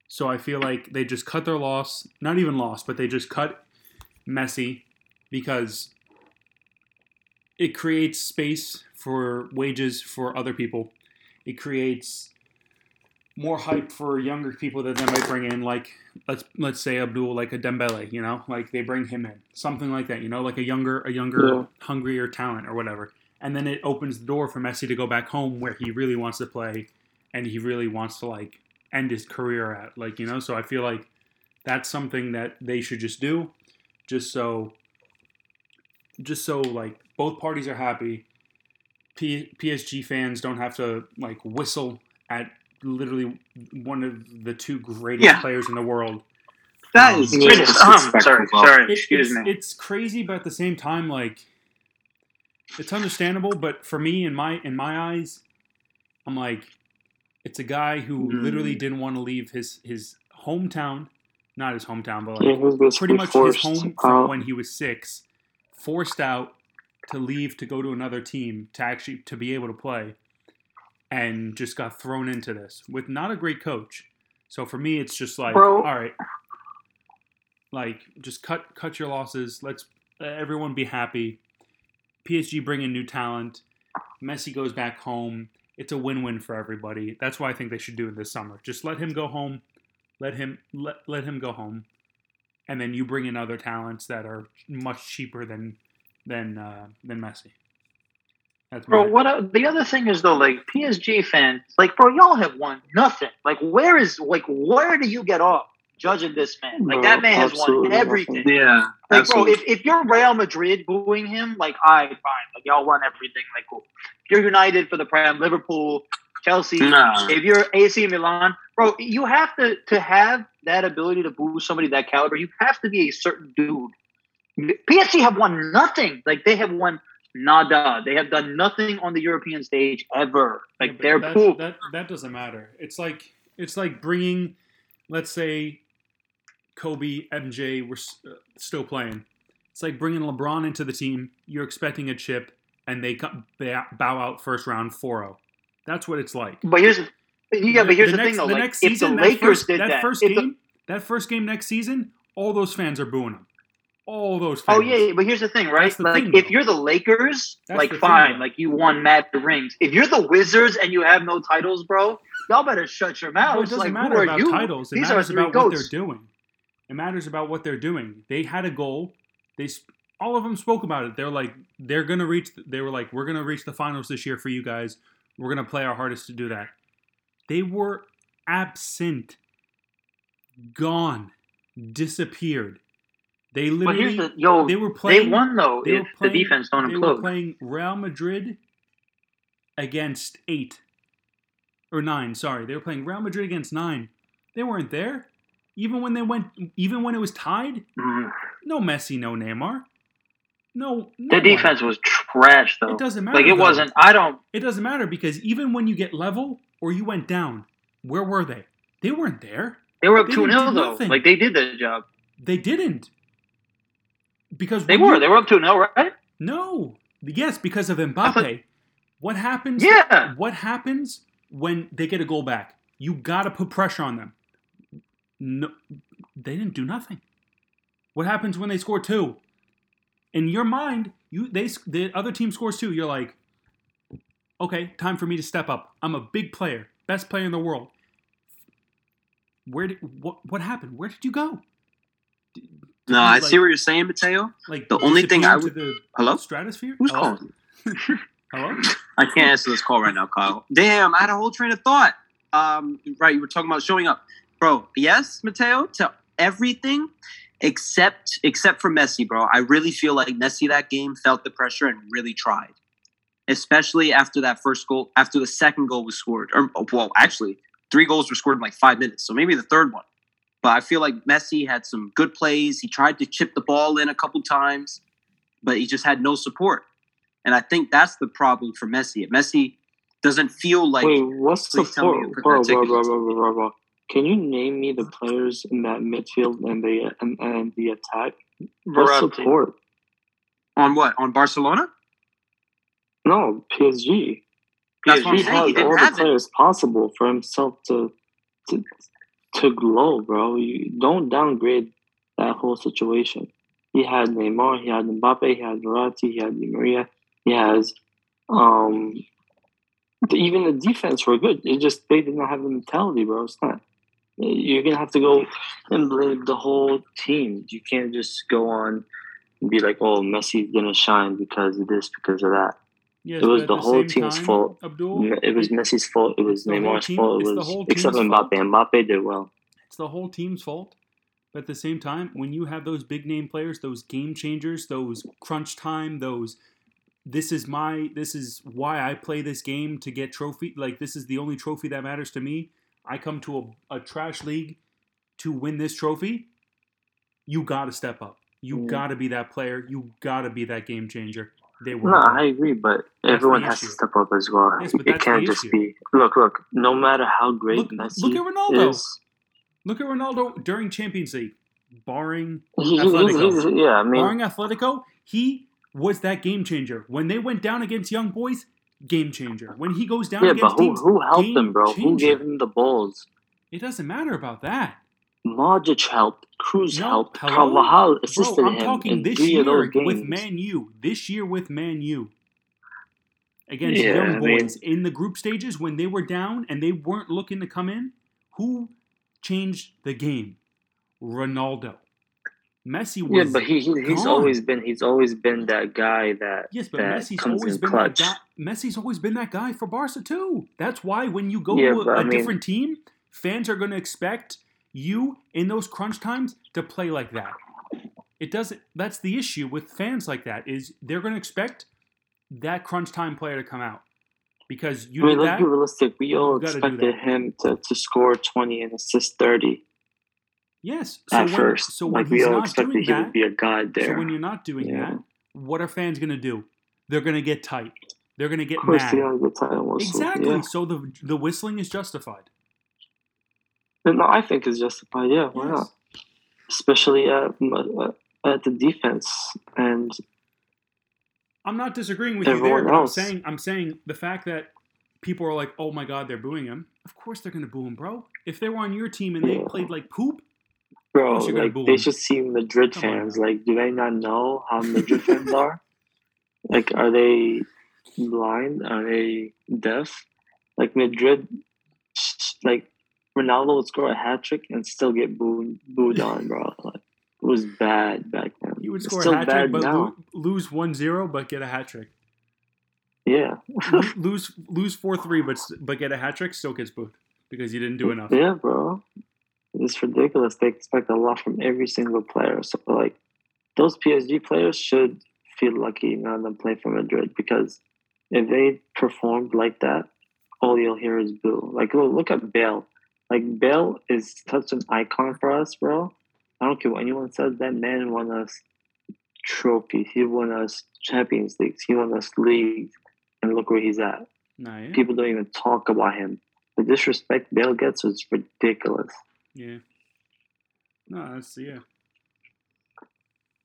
So I feel like they just cut their loss. Not even loss, but they just cut Messi because it creates space for wages for other people. It creates more hype for younger people that they might bring in, like let's let's say Abdul, like a Dembele, you know, like they bring him in, something like that, you know, like a younger, a younger, Yeah. hungrier talent or whatever, and then it opens the door for Messi to go back home where he really wants to play, and he really wants to like end his career at, like you know. So I feel like that's something that they should just do, just so, just so like both parties are happy. P- PSG fans don't have to like whistle at literally one of the two greatest Yeah. players in the world. That Um, is Greatest- um, sorry, sorry. It- Excuse it's, me. It's crazy, but at the same time, like it's understandable. But for me, in my in my eyes, I'm like, it's a guy who Mm. literally didn't want to leave his his hometown, not his hometown, but like Yeah, he was basically pretty much his home from when he was six, forced out to leave to go to another team to actually to be able to play, and just got thrown into this with not a great coach. So for me, it's just like, Bro. all right, like just cut cut your losses. Let's uh, everyone be happy. PSG bring in new talent. Messi goes back home. It's a win-win for everybody. That's why I think they should do it this summer. Just let him go home. Let him let, let him go home, and then you bring in other talents that are much cheaper than than uh, than Messi. That's Bro, what the other thing is though, like PSG fans, like bro, y'all have won nothing. Like, where is like where do you get off judging this man? Like that man has won everything. Yeah, Like, absolutely. bro, if, if you're Real Madrid booing him, like, I fine, like y'all won everything. Like, cool. If you're United for the Prem, Liverpool, Chelsea. Nah. If you're AC Milan, bro, you have to to have that ability to boo somebody that caliber. You have to be a certain dude. PSG have won nothing. Like they have won nada. They have done nothing on the European stage ever. Like but they're that, poop. That that doesn't matter. It's like it's like bringing, let's say, Kobe, MJ were uh, still playing. It's like bringing LeBron into the team. You're expecting a chip, and they come, they bow out first round 4-0. That's what it's like. But here's yeah, but here's the, next, thing though. the like next if season, the that Lakers first, did that, that, first if the- game, that first game next season, all those fans are booing him. All those fans. Oh yeah, yeah, but here's the thing, right? The like thing, if you're the Lakers, That's like the fine, though. like you won mad rings. If you're the Wizards and you have no titles, bro, y'all better shut your No, it doesn't like matter about you? titles. It These matters about what they're doing. It matters about what they're doing. They had a goal. They all of them spoke about it. They're like they're gonna reach. They were like we're gonna reach the finals this year for you guys. We're gonna play our hardest to do that. They were absent, gone, disappeared. They literally the yo. they were playing. They won though. they If playing- the defense don't implode. they were playing Real Madrid against eight or nine. Sorry, they were playing Real Madrid against nine. They weren't there, even when they went. Even when it was tied, Mm. no Messi, no Neymar, no. no The one. defense was trash though. It doesn't matter. Like it though. wasn't. I don't. It doesn't matter because even when you get level or you went down, where were they? They weren't there. They were up two didn't 0 though. Like they did the job. They didn't. Because They were. you- They were up two 0 right? No. Yes, because of Mbappe. what happens? Yeah. What happens when they get a goal back? You got to put pressure on them. No, they didn't do nothing. What happens when they score two? In your mind, you they the other team scores two. You're like, okay, time for me to step up. I'm a big player, best player in the world. Where did what what happened? Where did you go? No, I like- see what you're saying, Mateo. Like The only thing I would- the Hello? stratosphere. Who's Hello? calling? Hello. I can't answer this call right now, Kyle. Damn, I had a whole train of thought. Um, right, you were talking about showing up, bro. Yes, Mateo, to everything except except for Messi, bro. I really feel like Messi that game felt the pressure and really tried, especially after that first goal. After the second goal was scored, or well, actually, three goals were scored in like five minutes, so maybe the third one. But I feel like Messi had some good plays. He tried to chip the ball in a couple times, but he just had no support. And I think that's the problem for Messi. Messi doesn't feel like Wait, what's the please tell me for, you put bro, bro, bro, bro, bro, bro, bro. Can you name me the players in that midfield and the and, and the attack? What support? on what on Barcelona. No, PSG. That's what I'm PSG saying. He has didn't all the have it. players possible for himself to to to glow, bro. You don't downgrade that whole situation. He had Neymar, he had Mbappe, he had Verratti, he had Di Maria, he has um even the defense were good. It just they did not have the mentality, bro. It's not. You're gonna have to go and blame the whole team. You can't just go on and be like, "Oh, Messi's gonna shine because of this, because of that." Yes, It was at the whole team's time, fault. Abdul. It was Messi's fault. It was Neymar's team- fault. It it's the was except Mbappe. fault. Mbappe did well. it's the whole team's fault. But at the same time, when you have those big name players, those game changers, those crunch time, those this is my this is why I play this game to get trophy. Like this is the only trophy that matters to me. I come to a, a trash league to win this trophy. You got to step up. You Mm. got to be that player. You got to be that game changer. They were. No, I agree, but That's everyone has to step up as well. Yes, it can't just be look, look. No matter how great Look- Messi look at Ronaldo. is, Look at Ronaldo during Champions League, barring he, he- Atletico. he's- yeah, I mean, barring Atletico, he was that game changer. When they went down against young boys, game changer. When he goes down yeah, against but who, teams, who helped him, bro? Who gave him the balls? It doesn't matter about that. Modric helped. Kroos No, helped. hello? Carvajal assisted Bro, I'm him talking in this three of those year games. with Man U. This year with Man U. Against Yeah, young I mean- boys in the group stages when they were down and they weren't looking to come in, who changed the game? Ronaldo. Messi was yeah, but he, he he's gone. always been he's always been that guy that Yes, but that Messi's comes always been clutch. that guy. Messi's always been that guy for Barca too. That's why when you go Yeah, to a, but I a mean- different team, fans are going to expect you in those crunch times to play like that. It doesn't. That's the issue with fans like that is they're going to expect that crunch time player to come out because you I mean, did let's that. be realistic. We all you gotta do expected him to, to score twenty and assist thirty Yes. So at when, first. so when like we he's all not expected doing he that, would be a god so there. when you're not doing Yeah. that, what are fans going to do? They're going to get tight. They're going to get mad. they gotta get. Exactly. Yeah. So the the whistling is justified. No, I think it's justified. Yeah, why Yes. not? Especially at uh, at the defense and I'm not disagreeing with you there, but I'm saying I'm saying the fact that people are like, "Oh my God, they're booing him." Of course they're going to boo him, bro. If they were on your team and they Yeah. played like poop, bro, gonna like they him. should see Madrid Come fans. Like, do they not know how Madrid fans are? Like, are they blind? Are they deaf? Like Madrid, like Ronaldo would score a hat trick and still get booed booed on, bro. Like, it was bad back then. you would score a hat trick, but now. lo- lose 1-0, but get a hat trick. Yeah, Lo- lose lose four three, but but get a hat trick, still gets booed because you didn't do enough. Yeah, bro. It's ridiculous. They expect a lot from every single player. So, like, those PSG players should feel lucky none of them play for Madrid because if they performed like that, all you'll hear is boo. Like, look at Bale. Like, Bale is such an icon for us, bro. I don't care what anyone says. That man won us trophies. He won us Champions Leagues. He won us leagues. And look where he's at. Yeah. People don't even talk about him. The disrespect Bale gets is ridiculous. yeah. No, that's yeah.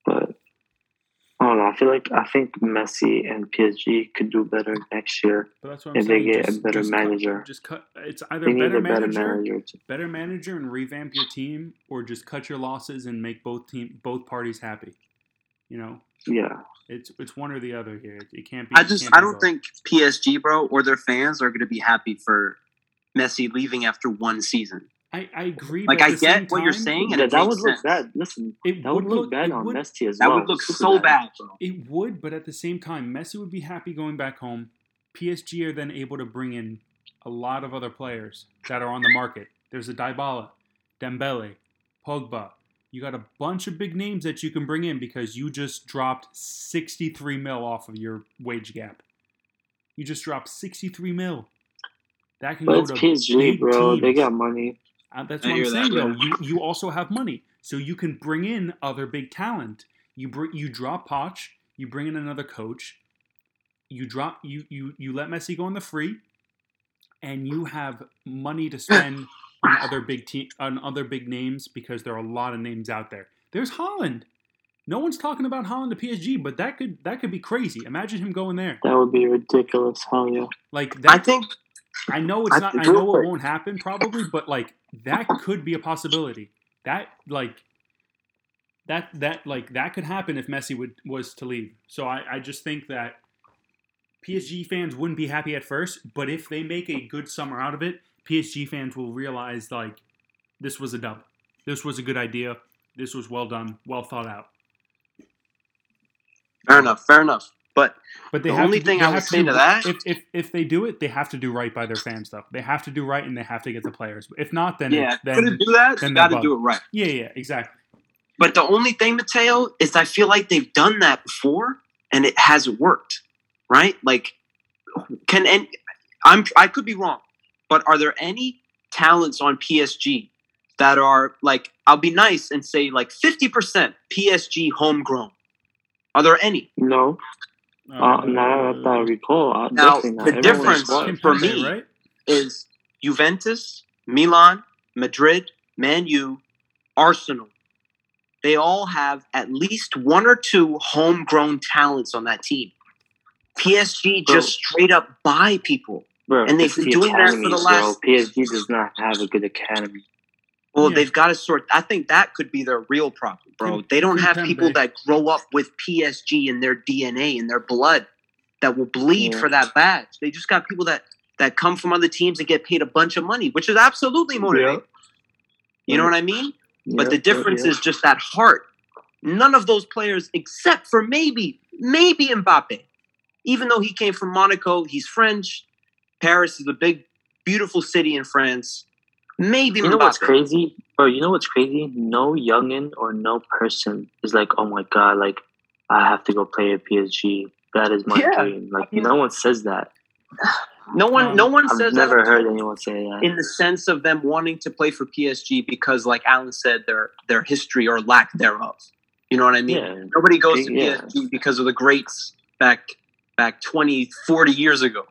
But I don't know. I feel like I think Messi and PSG could do better next year. But that's what I'm If they saying. get a better just cut- manager. just cut. It's either better a better manager, manager. To, better manager, and revamp your team, or just cut your losses and make both team both parties happy. You know, yeah, it's it's one or the other here. It, it can't be. I just can't I don't both. think PSG, bro, or their fans are going to be happy for Messi leaving after one season. I, I agree. Like but I at the same get what you're saying, and Yeah, it that makes would look bad. Listen, It that would would look look- bad on would- Messi as That well. That would look Super so bad, bro. It would, but at the same time, Messi would be happy going back home. PSG are then able to bring in a lot of other players that are on the market. There's a Dybala, Dembele, Pogba. You got a bunch of big names that you can bring in because you just dropped 63 mil off of your wage gap. You just dropped 63 mil. That can But go it's to PSG, big bro. They teams. got money. Uh, that's I what I'm that, saying, though. You you also have money, so you can bring in other big talent. You bring you drop Poch, you bring in another coach. You drop you you you let Messi go on the free, and you have money to spend on other big te- on other big names because there are a lot of names out there. There's Haaland. No one's talking about Haaland to PSG, but that could that could be crazy. Imagine him going there. That would be ridiculous. Hell yeah. Like I think I know it's I not. I know it won't happen probably, but like that could be a possibility. That like that that like that could happen if Messi would was to leave. So I I just think that PSG fans wouldn't be happy at first, but if they make a good summer out of it, PSG fans will realize like this was a dub. This was a good idea. This was well done, well thought out. fair enough, fair enough. But But they The have only to, thing they I would have say do- to that- if, if if they do it, they have to do right by their fans, though. They have to do right, and they have to get the players. If not, then yeah, it, then couldn't do that. then You they're got to do it right. yeah, yeah, exactly. But the only thing, Mateo, is I feel like they've done that before and it hasn't worked. Right? Like, can and I'm I could be wrong, but are there any talents on PSG that are like I'll be nice and say like 50% PSG homegrown? Are there any? No, uh, not that I recall. Uh, Now, the difference- is for me- right? Is Juventus, Milan, Madrid, Man U, Arsenal. They all have at least one or two homegrown talents on that team. PSG Bro. just straight up buy people. Bro, and they've been the doing that for the last- Bro. PSG does not have a good academy. Well, Yeah. they've got to sort. I think that could be their real problem, bro. They don't have people that grow up with PSG in their DNA, in their blood, that will bleed Yeah. for that badge. They just got people that that come from other teams and get paid a bunch of money, which is absolutely motivating. You know what I mean? But the difference is just that heart. None of those players, except for maybe, maybe Mbappe, even though he came from Monaco, he's French. Paris is a big, beautiful city in France. Maybe You know what's crazy, bro? You know what's crazy? No youngin or no person is like, oh my god, like I have to go play at PSG. That is my Yeah. dream. Like no one says that. No one, Um, no one I've says never that heard anyone say that. in the sense of them wanting to play for PSG because, like Alan said, their their history or lack thereof. You know what I mean? yeah, Nobody goes to. PSG because of the greats back back 20, 40 years ago.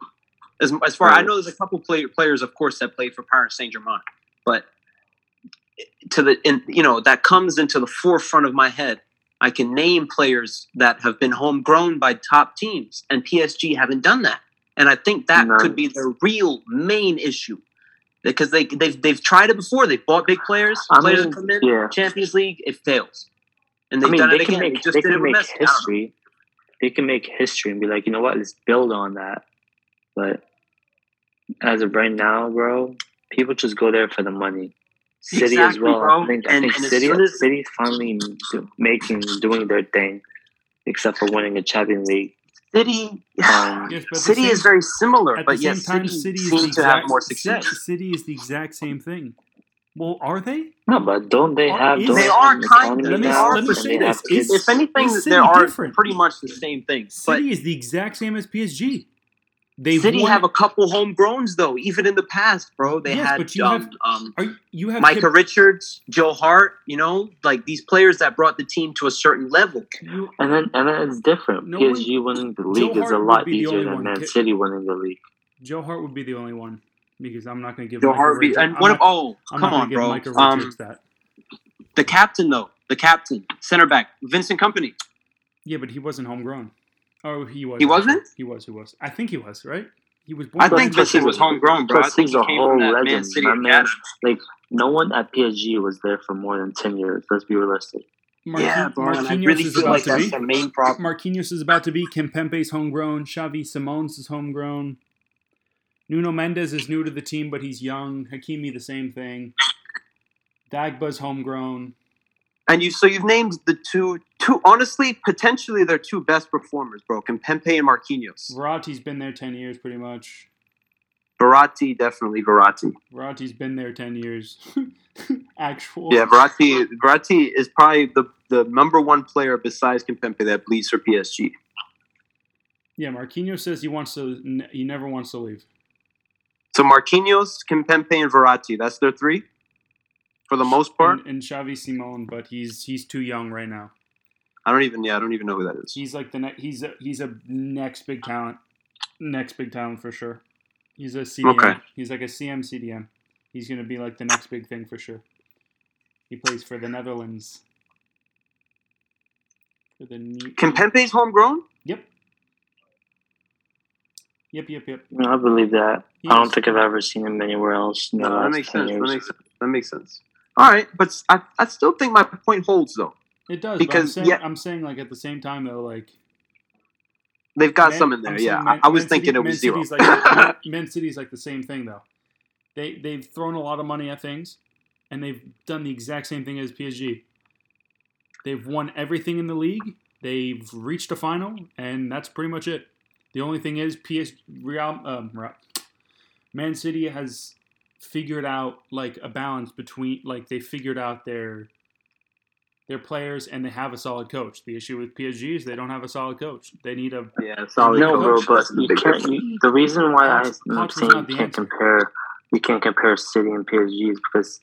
As, far as far I know, there's a couple play, players, of course, that played for Paris Saint Germain, but to the in, you know that comes into the forefront of my head. I can name players that have been homegrown by top teams, and PSG haven't done that. And I think that No. could be the real main issue because they they've they've tried it before. They bought big players, I players mean, come in, yeah. Champions League, it fails, and they've mean, done they it can again. make they can make Messi. I don't know. history. They can make history and be like, you know what? Let's build on that. But as of right now, bro, people just go there for the money. City as well. bro. I think, I And- think and City, soon as- City's finally do, making doing their thing, except for winning a Champions League. City, Um, Yes, but at the City same- is very similar, but the yet time, City, City is the seems to have exact- more success. City is the exact same thing. Well, are they? no, but don't they Are- have? is- don't They are kind of. Let me- let me say this. Is- If anything, Is they are different? pretty much the same thing. But City is the exact same as PSG. They City won, have a couple homegrowns though, even in the past, bro. They Yes, had but you um, have- um, Are you, you have Micah Kip- Richards, Joe Hart. You know, like these players that brought the team to a certain level. you- And then and then it's different. No PSG winning the league is Hart a lot easier than. Man Ki- City winning the league. Joe Hart would be the only one because I'm not going to give Joe Micah Hart, be, Richards- and I'm what? not- oh, I'm come not on, give bro. Micah Um, that. the captain though, the captain, center back, Vincent Kompany. Yeah, but he wasn't homegrown. Oh, he was. He wasn't? He was. He was. I think he was. Right? He was born. I think plus he was was- homegrown, bro. I think he's he a came whole from that legend. Man City My man, like no one at PSG was there for more than ten years. Let's be realistic. Marquin- yeah, bro. And I Marquinhos really is about like to be. the main problem. Marquinhos is about to be. Kimpembe's homegrown. Xavi Simons is homegrown. Nuno Mendes is new to the team, but he's young. Hakimi, the same thing. Dagba's homegrown. And you so you've named the two two honestly potentially their two best performers, bro. Kimpembe and Marquinhos. Verratti's been there ten years, pretty much. Verratti definitely Verratti. Verratti's been there ten years. Actual. Yeah, Verratti Verratti is probably the the number one player besides Kimpembe that bleeds for PSG. Yeah, Marquinhos says he wants to. He never wants to leave. So Marquinhos, Kimpembe, and Verratti. That's their three, for the most part. And, and Xavi Simone, but he's he's too young right now. I don't even. Yeah, I don't even know who that is. He's like the ne- he's a, he's a next big talent, next big talent for sure. He's a CDM. Okay. He's like a CM CDM. He's gonna be like the next big thing for sure. He plays for the Netherlands. For the new. Kimpembe's homegrown. Yep. Yep. Yep. Yep. No, I believe that. He I don't is. think I've ever seen him anywhere else. in the that makes 10 sense. That makes sense. That makes sense. All right, but I, I still think my point holds though. It does. Because I'm saying, yeah- I'm saying like at the same time though, like They've got Man- some in there. I'm Yeah, I, Man- I was Man thinking City- it was zero. City's like Man, City's like the same thing though. They they've thrown a lot of money at things, and they've done the exact same thing as PSG. They've won everything in the league. They've reached a final, and that's pretty much it. The only thing is PS Real um, Man City has figured out like a balance between like they figured out their their players and they have a solid coach. The issue with PSG is they don't have a solid coach. They need a yeah, solid no, bro, coach. but the you can't. the reason why I, Poch- I'm saying you can't answer. compare, you can't compare City and PSG is because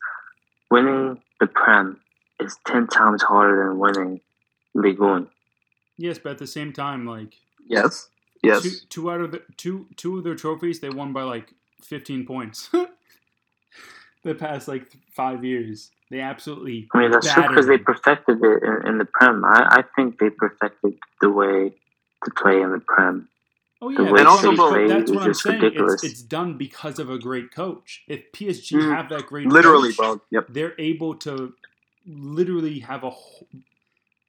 winning the Prem is ten times harder than winning Ligue 1. yes, but at the same time, like Yes. Yes. two, two out of the two two of their trophies they won by like 15 points the past like five years they absolutely I mean, that's true because they perfected it in, in the Prem. I, I think they perfected the way to play in the Prem. oh yeah way that's, also, but that's what i'm just saying ridiculous. it's, it's done because of a great coach if psg Mm, have that great Literally, coach, bro. Yep. they're able to literally have a,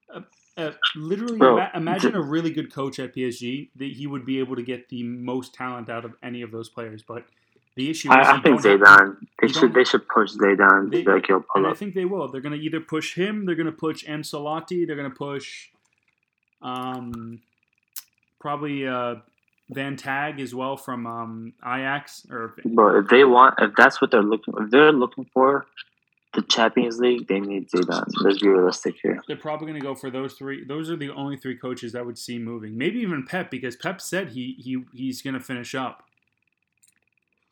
a, a literally Bro, ima- imagine the- a really good coach at PSG that he would be able to get the most talent out of any of those players but the issue is I, I think Zidane. They should they should push They- be like, yo, pull and I think they will. They're going to either push him, they're going to push Ancelotti, they're going to push um, probably uh, Van Tag as well from um, Ajax. Or But if they want, if that's what they're looking, if they're looking for the Champions League, they need Zidane. Let's be realistic here. they're probably going to go for those three. Those are the only three coaches I would see moving. Maybe even Pep because Pep said he he he's going to finish up.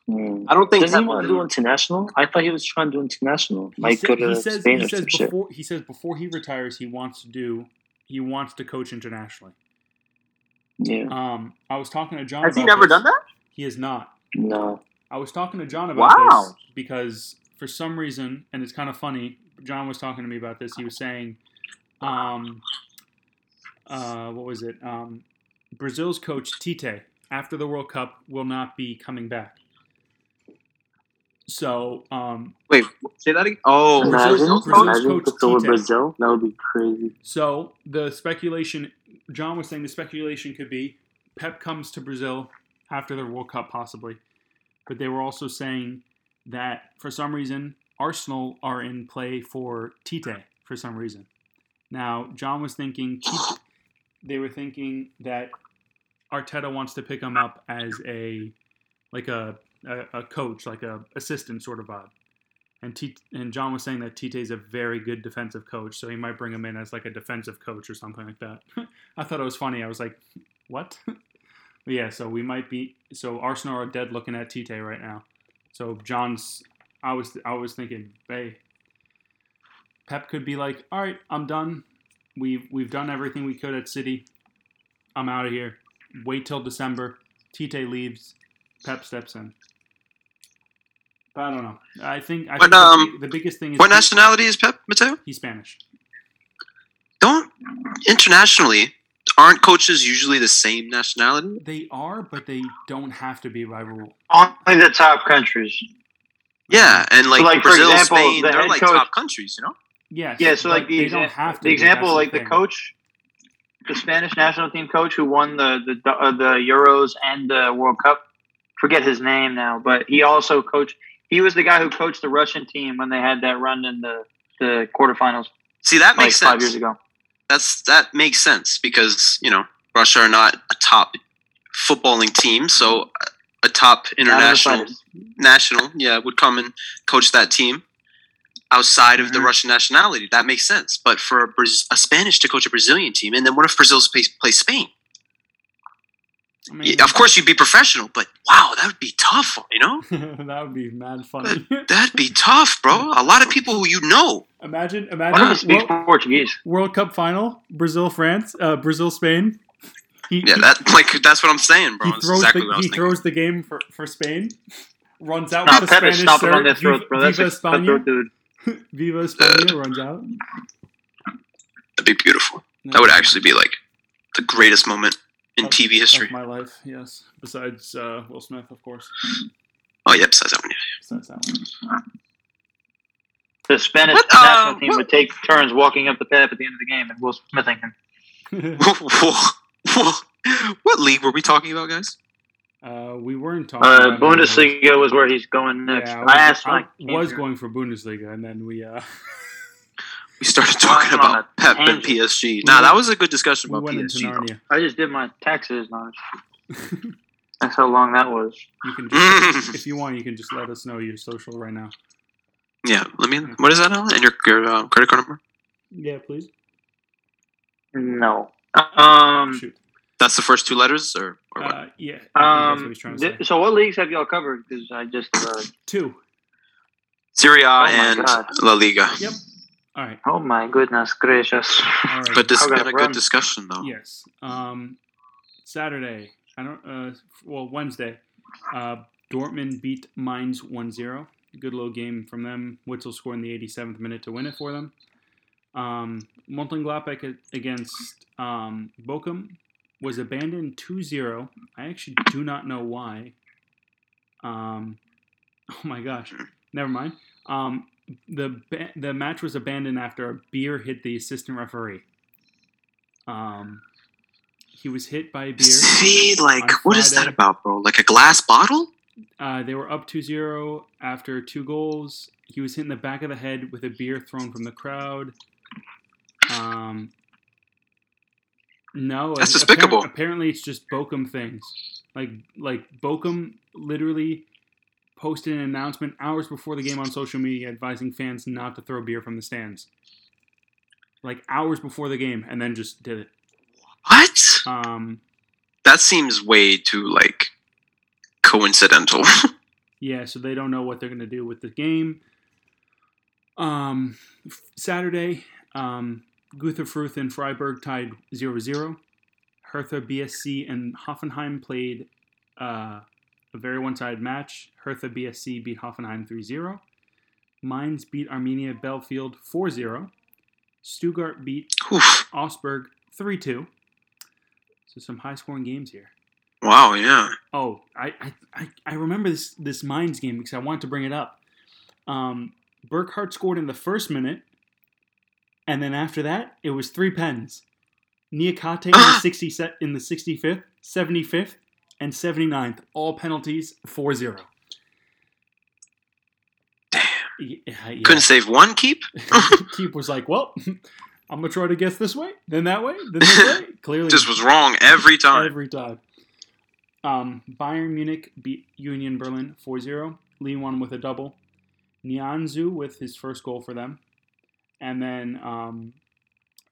Hmm. I don't think. Does he want to do international? I thought he was trying to do international. He, Like sa- go to he says Spain he or says some shit. before he says before he retires he wants to do he wants to coach internationally. Yeah, Um, I was talking to John. Has he never this. done that? He has not. no. I was talking to John about Wow. this because for some reason, and it's kind of funny. John was talking to me about this. He was saying, um, uh, what was it? Um, Brazil's coach Tite after the World Cup will not be coming back. So um, Wait, say that again. Oh, Brazil's- Imagine, Brazil's imagine coach if it's. Brazil. That would be crazy. So the speculation, John was saying the speculation could be Pep comes to Brazil after the World Cup, possibly. But they were also saying that for some reason Arsenal are in play for Tite for some reason. Now John was thinking Tite, they were thinking that Arteta wants to pick him up as a like a a, a coach, like a assistant sort of vibe. And T- and John was saying that Tite is a very good defensive coach, so he might bring him in as like a defensive coach or something like that. I thought it was funny. I was like, "What?" yeah, so we might be. So Arsenal are dead looking at Tite right now. So John's. I was I was thinking, hey, Pep could be like, "All right, I'm done. We've we've done everything we could at City. I'm out of here. Wait till December. Tite leaves. Pep steps in." But I don't know. I think I But, think the- um, the, biggest thing is what nationality is Pep Mateo? he's Spanish. Don't internationally aren't coaches usually the same nationality? They are, but they don't have to be by rule. Only the top countries. Yeah, and like, like, for Brazil, example, Spain, the they're like coach- top countries, you know. Yes. Yeah, so like the, they exa- don't have to. the example, like the thing. coach, the Spanish national team coach who won the the uh, the Euros and the World Cup. Forget his name now, but he also coached. He was the guy who coached the Russian team when they had that run in the the quarterfinals See, that like makes five sense. years ago. That's that makes sense because you know Russia are not a top footballing team, so a top the international national, yeah, would come and coach that team outside of the Mhm. Russian nationality. That makes sense. But for a, a Spanish to coach a Brazilian team, and then what if Brazil plays, plays Spain? I mean, Yeah, of course, you'd be professional, but wow, that would be tough. You know, that would be mad funny. that'd be tough, bro. A lot of people who you know. imagine, One of them imagine speaks World, Portuguese. World Cup final, Brazil, France, uh, Brazil, Spain. He, Yeah, he- that like that's what I'm saying, bro. he That's throws exactly the what I was he thinking. throws the game for, for Spain, runs out Nah, with the Spanish stop it on their throats, bro. That's Viva a España, cutthroat dude. Viva España runs out. That'd be beautiful. That would actually be like the greatest moment in Of- TV history. of my life. Yes, besides uh, Will Smith, of course. Oh, yep, says that one. Besides that one. The Spanish What, uh, national team what- would take turns walking up the path at the end of the game, and Will Smithing him. one. Whoa, whoa. what league were we talking about, guys? uh, we weren't talking. Uh, about any of those. Bundesliga was where he's going next. Yeah, I asked I Mike. was going for Bundesliga, and then we uh, We started talking about a Pep and tangent. PSG. Nah, that was a good discussion we about went PSG. though. Narnia. I just did my taxes. Knowledge. That's how long that was. You can, just, if you want, you can just let us know your social right now. yeah, let me. What is that, Alan? And your, your uh, credit card number? Yeah, please. No. Um. Shoot. That's the first two letters, or, or what? Uh, yeah. I think that's what Um. he's trying to th- so, what leagues have y'all covered? Because I just. Uh, Two. Serie A my and God. La Liga. Yep. All right. oh my goodness gracious! All right. But this has gotta been a run. good discussion, though. Yes. Um, Saturday. I don't. Uh, well, Wednesday. Uh, Dortmund beat Mainz 1-0. Good little game from them. Witsel scored in the 87th minute to win it for them. Um, Mönchengladbach against um, Bochum was abandoned 2-0. I actually do not know why. Um, oh my gosh. Never mind. Um, the the match was abandoned after a beer hit the assistant referee. Um, he was hit by a beer. See, like, what is that about, bro? Like a glass bottle? Uh, they were up 2-0 after two goals. He was hit in the back of the head with a beer thrown from the crowd. Um, no, That's despicable. apparently, it's just Bochum things. Like like Bochum literally posted an announcement hours before the game on social media advising fans not to throw beer from the stands. Like hours before the game, and then just did it. What? Um, That seems way too, like, coincidental. Yeah, so they don't know what they're going to do with the game. Um, Saturday, um, Greuther Fürth and Freiburg tied 0 0. Hertha BSC and Hoffenheim played uh, a very one sided match. Hertha BSC beat Hoffenheim 3 0. Mainz beat Arminia Bielefeld 4 0. Stuttgart beat Oof. Augsburg 3 2. So some high scoring games here. Wow, yeah. Oh, I, I, I, remember this this Mainz game because I wanted to bring it up. Um, Burkardt scored in the first minute, and then after that, it was three pens. Niakhaté in the sixty set in the sixty fifth, seventy fifth, and 79th, all penalties 4-0. Damn. Yeah, yeah. Couldn't save one keep? Keep was like, well, I'm gonna try to guess this way, then that way, then this way. Clearly, Just was wrong every time. Every time. Um, Bayern Munich beat Union Berlin 4-0. Lewan with a double. Nianzou with his first goal for them. And then um,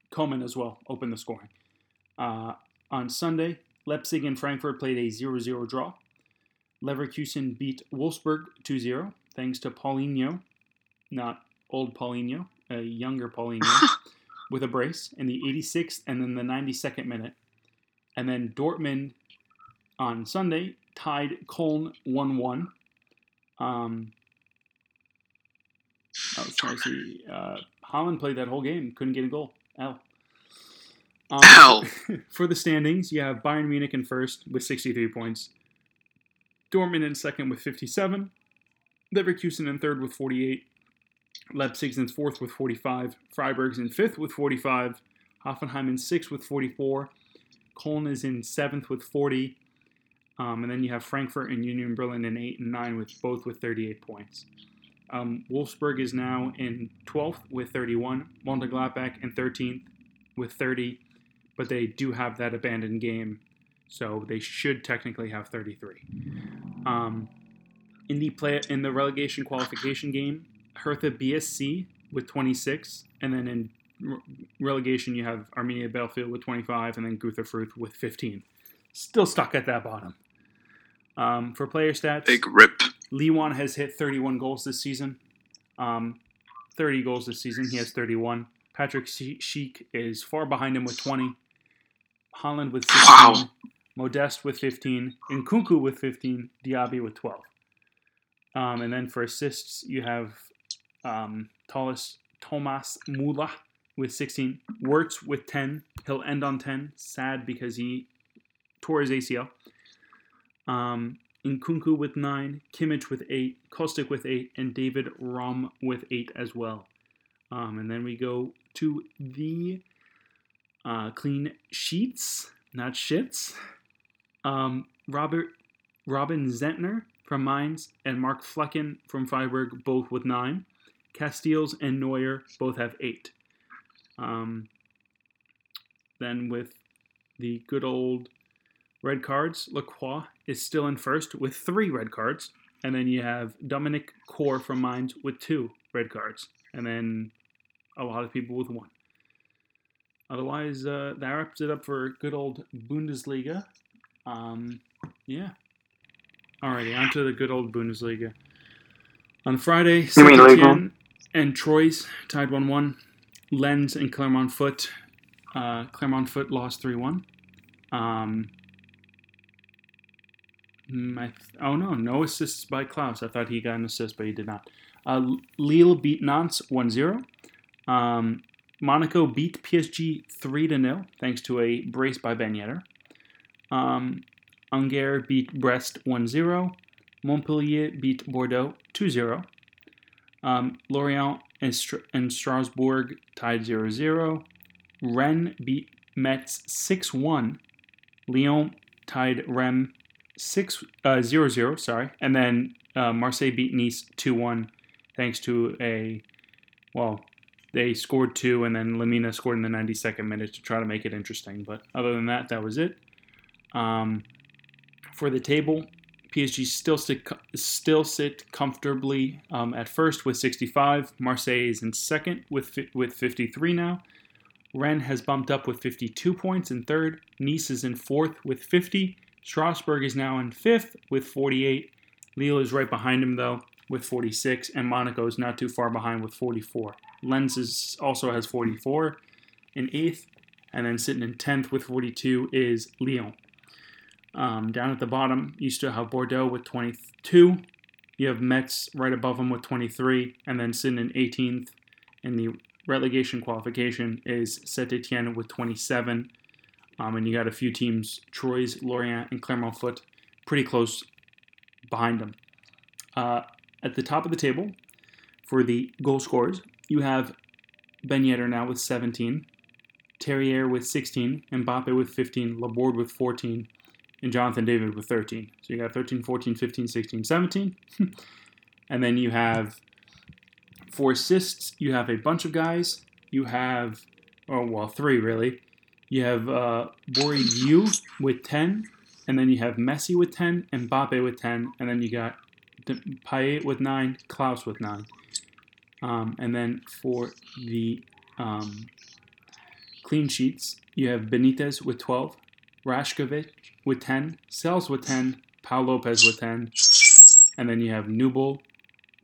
Coman as well opened the scoring. Uh, on Sunday, Leipzig and Frankfurt played a 0-0 draw. Leverkusen beat Wolfsburg 2-0 thanks to Paulinho, not old Paulinho, a younger Paulinho, with a brace in the 86th and then the 92nd minute. And then Dortmund on Sunday tied Köln 1 1. Um, I was trying to see. Uh, Haaland played that whole game, couldn't get a goal. L. Um, for the standings, you have Bayern Munich in first with 63 points, Dortmund in second with 57, Leverkusen in third with 48, Leipzig's in fourth with 45, Freiburg's in fifth with 45, Hoffenheim in sixth with 44, Köln is in seventh with 40, Um, and then you have Frankfurt and Union Berlin in eight and nine, with both with 38 points. Um, Wolfsburg is now in 12th with 31. Mönchengladbach in 13th with 30, but they do have that abandoned game, so they should technically have 33. Um, in the play in the relegation qualification game, Hertha BSC with 26, and then in re- relegation you have Arminia Bielefeld with 25, and then Greuther Fürth with 15. Still stuck at that bottom. Um, for player stats, Big rip. Lewan has hit 31 goals this season. Um, 30 goals this season. He has 31. Patrik Schick is far behind him with 20. Haaland with 16. Wow. Modeste with 15. Nkunku with 15. Diaby with 12. Um, and then for assists, you have um, Thomas, Thomas Müller with 16. Wirtz with 10. He'll end on 10. Sad because he tore his ACL. Um, Nkunku with nine, Kimmich with eight, Kostic with eight, and David Raum with eight as well. Um, and then we go to the uh, clean sheets, not shits. Um, Robert Robin Zentner from Mainz and Mark Flekken from Freiburg, both with nine. Casteels and Neuer both have eight. Um, then with the good old red cards, Lacroix is still in first with three red cards. And then you have Dominik Kohr from Mainz with two red cards. And then a lot of people with one. Otherwise, uh, that wraps it up for good old Bundesliga. Um, yeah. Alrighty, on to the good old Bundesliga. On Friday, You mean Ligue Saint-Étienne and Troyes tied 1 1. Lens and Clermont Foot. Uh, Clermont Foot lost 3 1. Um, mm, I th- oh no, no assists by Clauss. I thought he got an assist, but he did not. Uh, Lille beat Nantes 1 0. Um, Monaco beat PSG 3 0, thanks to a brace by Ben Yedder. Um, Angers beat Brest 1 0. Montpellier beat Bordeaux 2 0. Um, Lorient and, Str- and Strasbourg tied 0 0. Rennes beat Metz 6 1. Lyon tied Rem 6 uh, 0 0, sorry. And then uh, Marseille beat Nice 2 1 thanks to a, well, they scored two and then Lamina scored in the 92nd minute to try to make it interesting. But other than that, that was it. Um, for the table, PSG still sit still sit comfortably um, at first with 65. Marseille is in second with with 53 now. Rennes has bumped up with 52 points in third. Nice is in fourth with 50. Strasbourg is now in fifth with 48. Lille is right behind him though with 46, and Monaco is not too far behind with 44. Lens is, also has 44 in eighth, and then sitting in 10th with 42 is Lyon. Um, down at the bottom, you still have Bordeaux with 22. You have Metz right above them with 23, and then sitting in 18th in the relegation qualification is Saint Etienne with 27. Um, and you got a few teams, Troyes, Lorient, and Clermont Foot, pretty close behind them. Uh, at the top of the table, for the goal scorers, you have Ben Yedder now with 17, Terrier with 16, Mbappe with 15, Laborde with 14, and Jonathan David with 13. So you got 13, 14, 15, 16, 17. and then you have for assists, you have a bunch of guys. You have, oh, well, three really. You have uh, Bourigeaud with 10, and then you have Messi with 10, Mbappe with 10, and then you got Payet with 9, Clauss with 9. Um, and then for the um, clean sheets, you have Benitez with 12, Rajkovic with 10, Sels with 10, Pau Lopez with 10, and then you have Nubel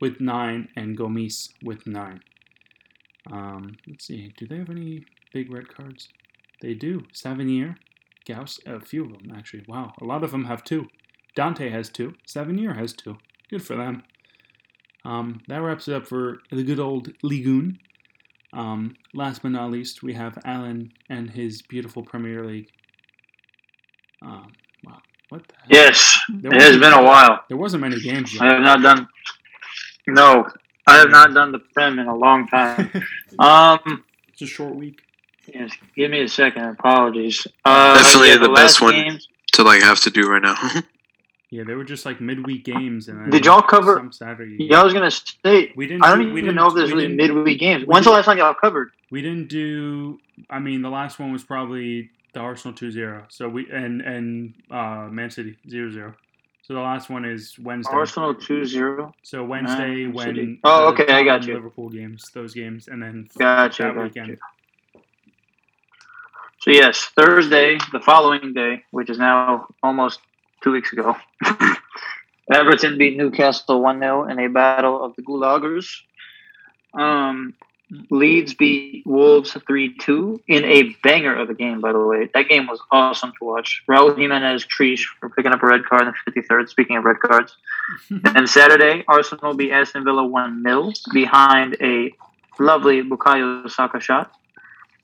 with 9 and Gomis with 9. Um, let's see, do they have any big red cards? They do. Savanier, Gauss, a few of them actually. Wow, a lot of them have two. Dante has two. Savanier has two. Good for them. Um, that wraps it up for the good old Ligoon. Um, last but not least, we have Alan and his beautiful Premier League. Um, wow, what the heck? Yes, There it has been a while. There wasn't many games. I have not done. No, I have not done the prem in a long time. um, It's a short week. yes, give me a second. Apologies. Uh, Definitely yeah, the last best one. games- to like have to do right now. Yeah, they were just like midweek games, and Did y'all cover- some Saturday? Yeah, I was gonna say. we didn't. I don't do- we even didn't- know if there's really midweek games. When's the last time y'all covered? We didn't do. I mean, the last one was probably the Arsenal 2-0. So we and and uh, Man City 0-0. So the last one is Wednesday. Arsenal 2-0. So Wednesday Man when City. Oh, okay, I got you. Liverpool games, those games, and then Gotcha, that gotcha. weekend. So yes, Thursday, the following day, which is now almost two weeks ago, Everton beat Newcastle one 0 in a battle of the Gulagers. Um, Leeds beat Wolves three two in a banger of a game. By the way, that game was awesome to watch. Raul Jimenez Trish for picking up a red card in the fifty third. Speaking of red cards, and Saturday Arsenal beat Aston Villa one 0 behind a lovely Bukayo Saka shot.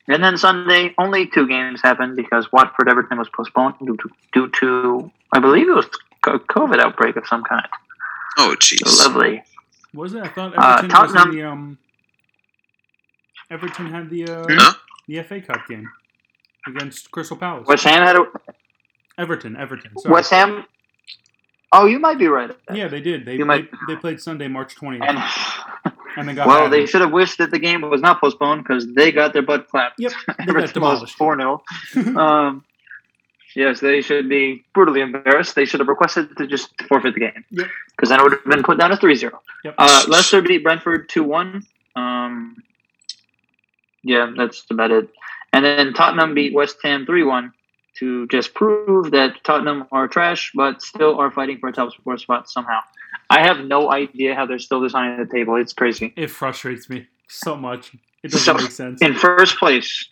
And then Sunday, only two games happened because Watford Everton was postponed due to, due to I believe it was a COVID outbreak of some kind. Oh, jeez. Lovely. Was it? I thought Uh, Everton was in the um. Everton had the uh, Huh? the FA Cup game against Crystal Palace. West Ham had a Everton, Everton. Sorry. West Ham. Oh, you might be right. Yeah, they did. They You might- they, they played Sunday, March twentieth, And and they got well, they should have wished that the game was not postponed because they got their butt clapped. Yep, they got Everton was demolished. four 0 Um, yes, they should be brutally embarrassed. They should have requested to just forfeit the game Yep. because then it would have been put down to 3-0. Yep. Uh, Leicester beat Brentford two one. Um, yeah, that's about it. And then Tottenham beat West Ham three one to just prove that Tottenham are trash, but still are fighting for a top four spot somehow. I have no idea how they're still designing the table. It's crazy. It frustrates me so much. It doesn't So, make sense. In first place,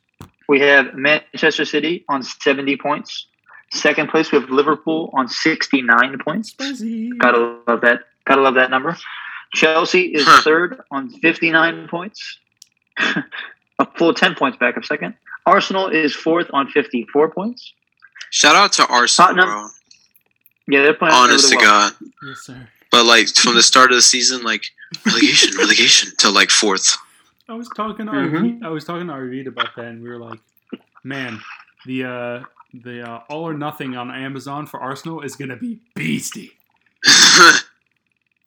we have Manchester City on 70 points. Second place, we have Liverpool on 69 points. Spicy. Gotta love that. Gotta love that number. Chelsea is Huh. third on 59 points. a full 10 points back of second. Arsenal is fourth on 54 points. Shout out to Arsenal, Tottenham. bro. Yeah, they're playing Honest to well. God. Yes, sir. But like from the start of the season, like relegation, relegation to like fourth. I was talking to Mhm. RV. I was talking to RV about that, and we were like, "Man, the uh, the uh, all or nothing on Amazon for Arsenal is gonna be beastie."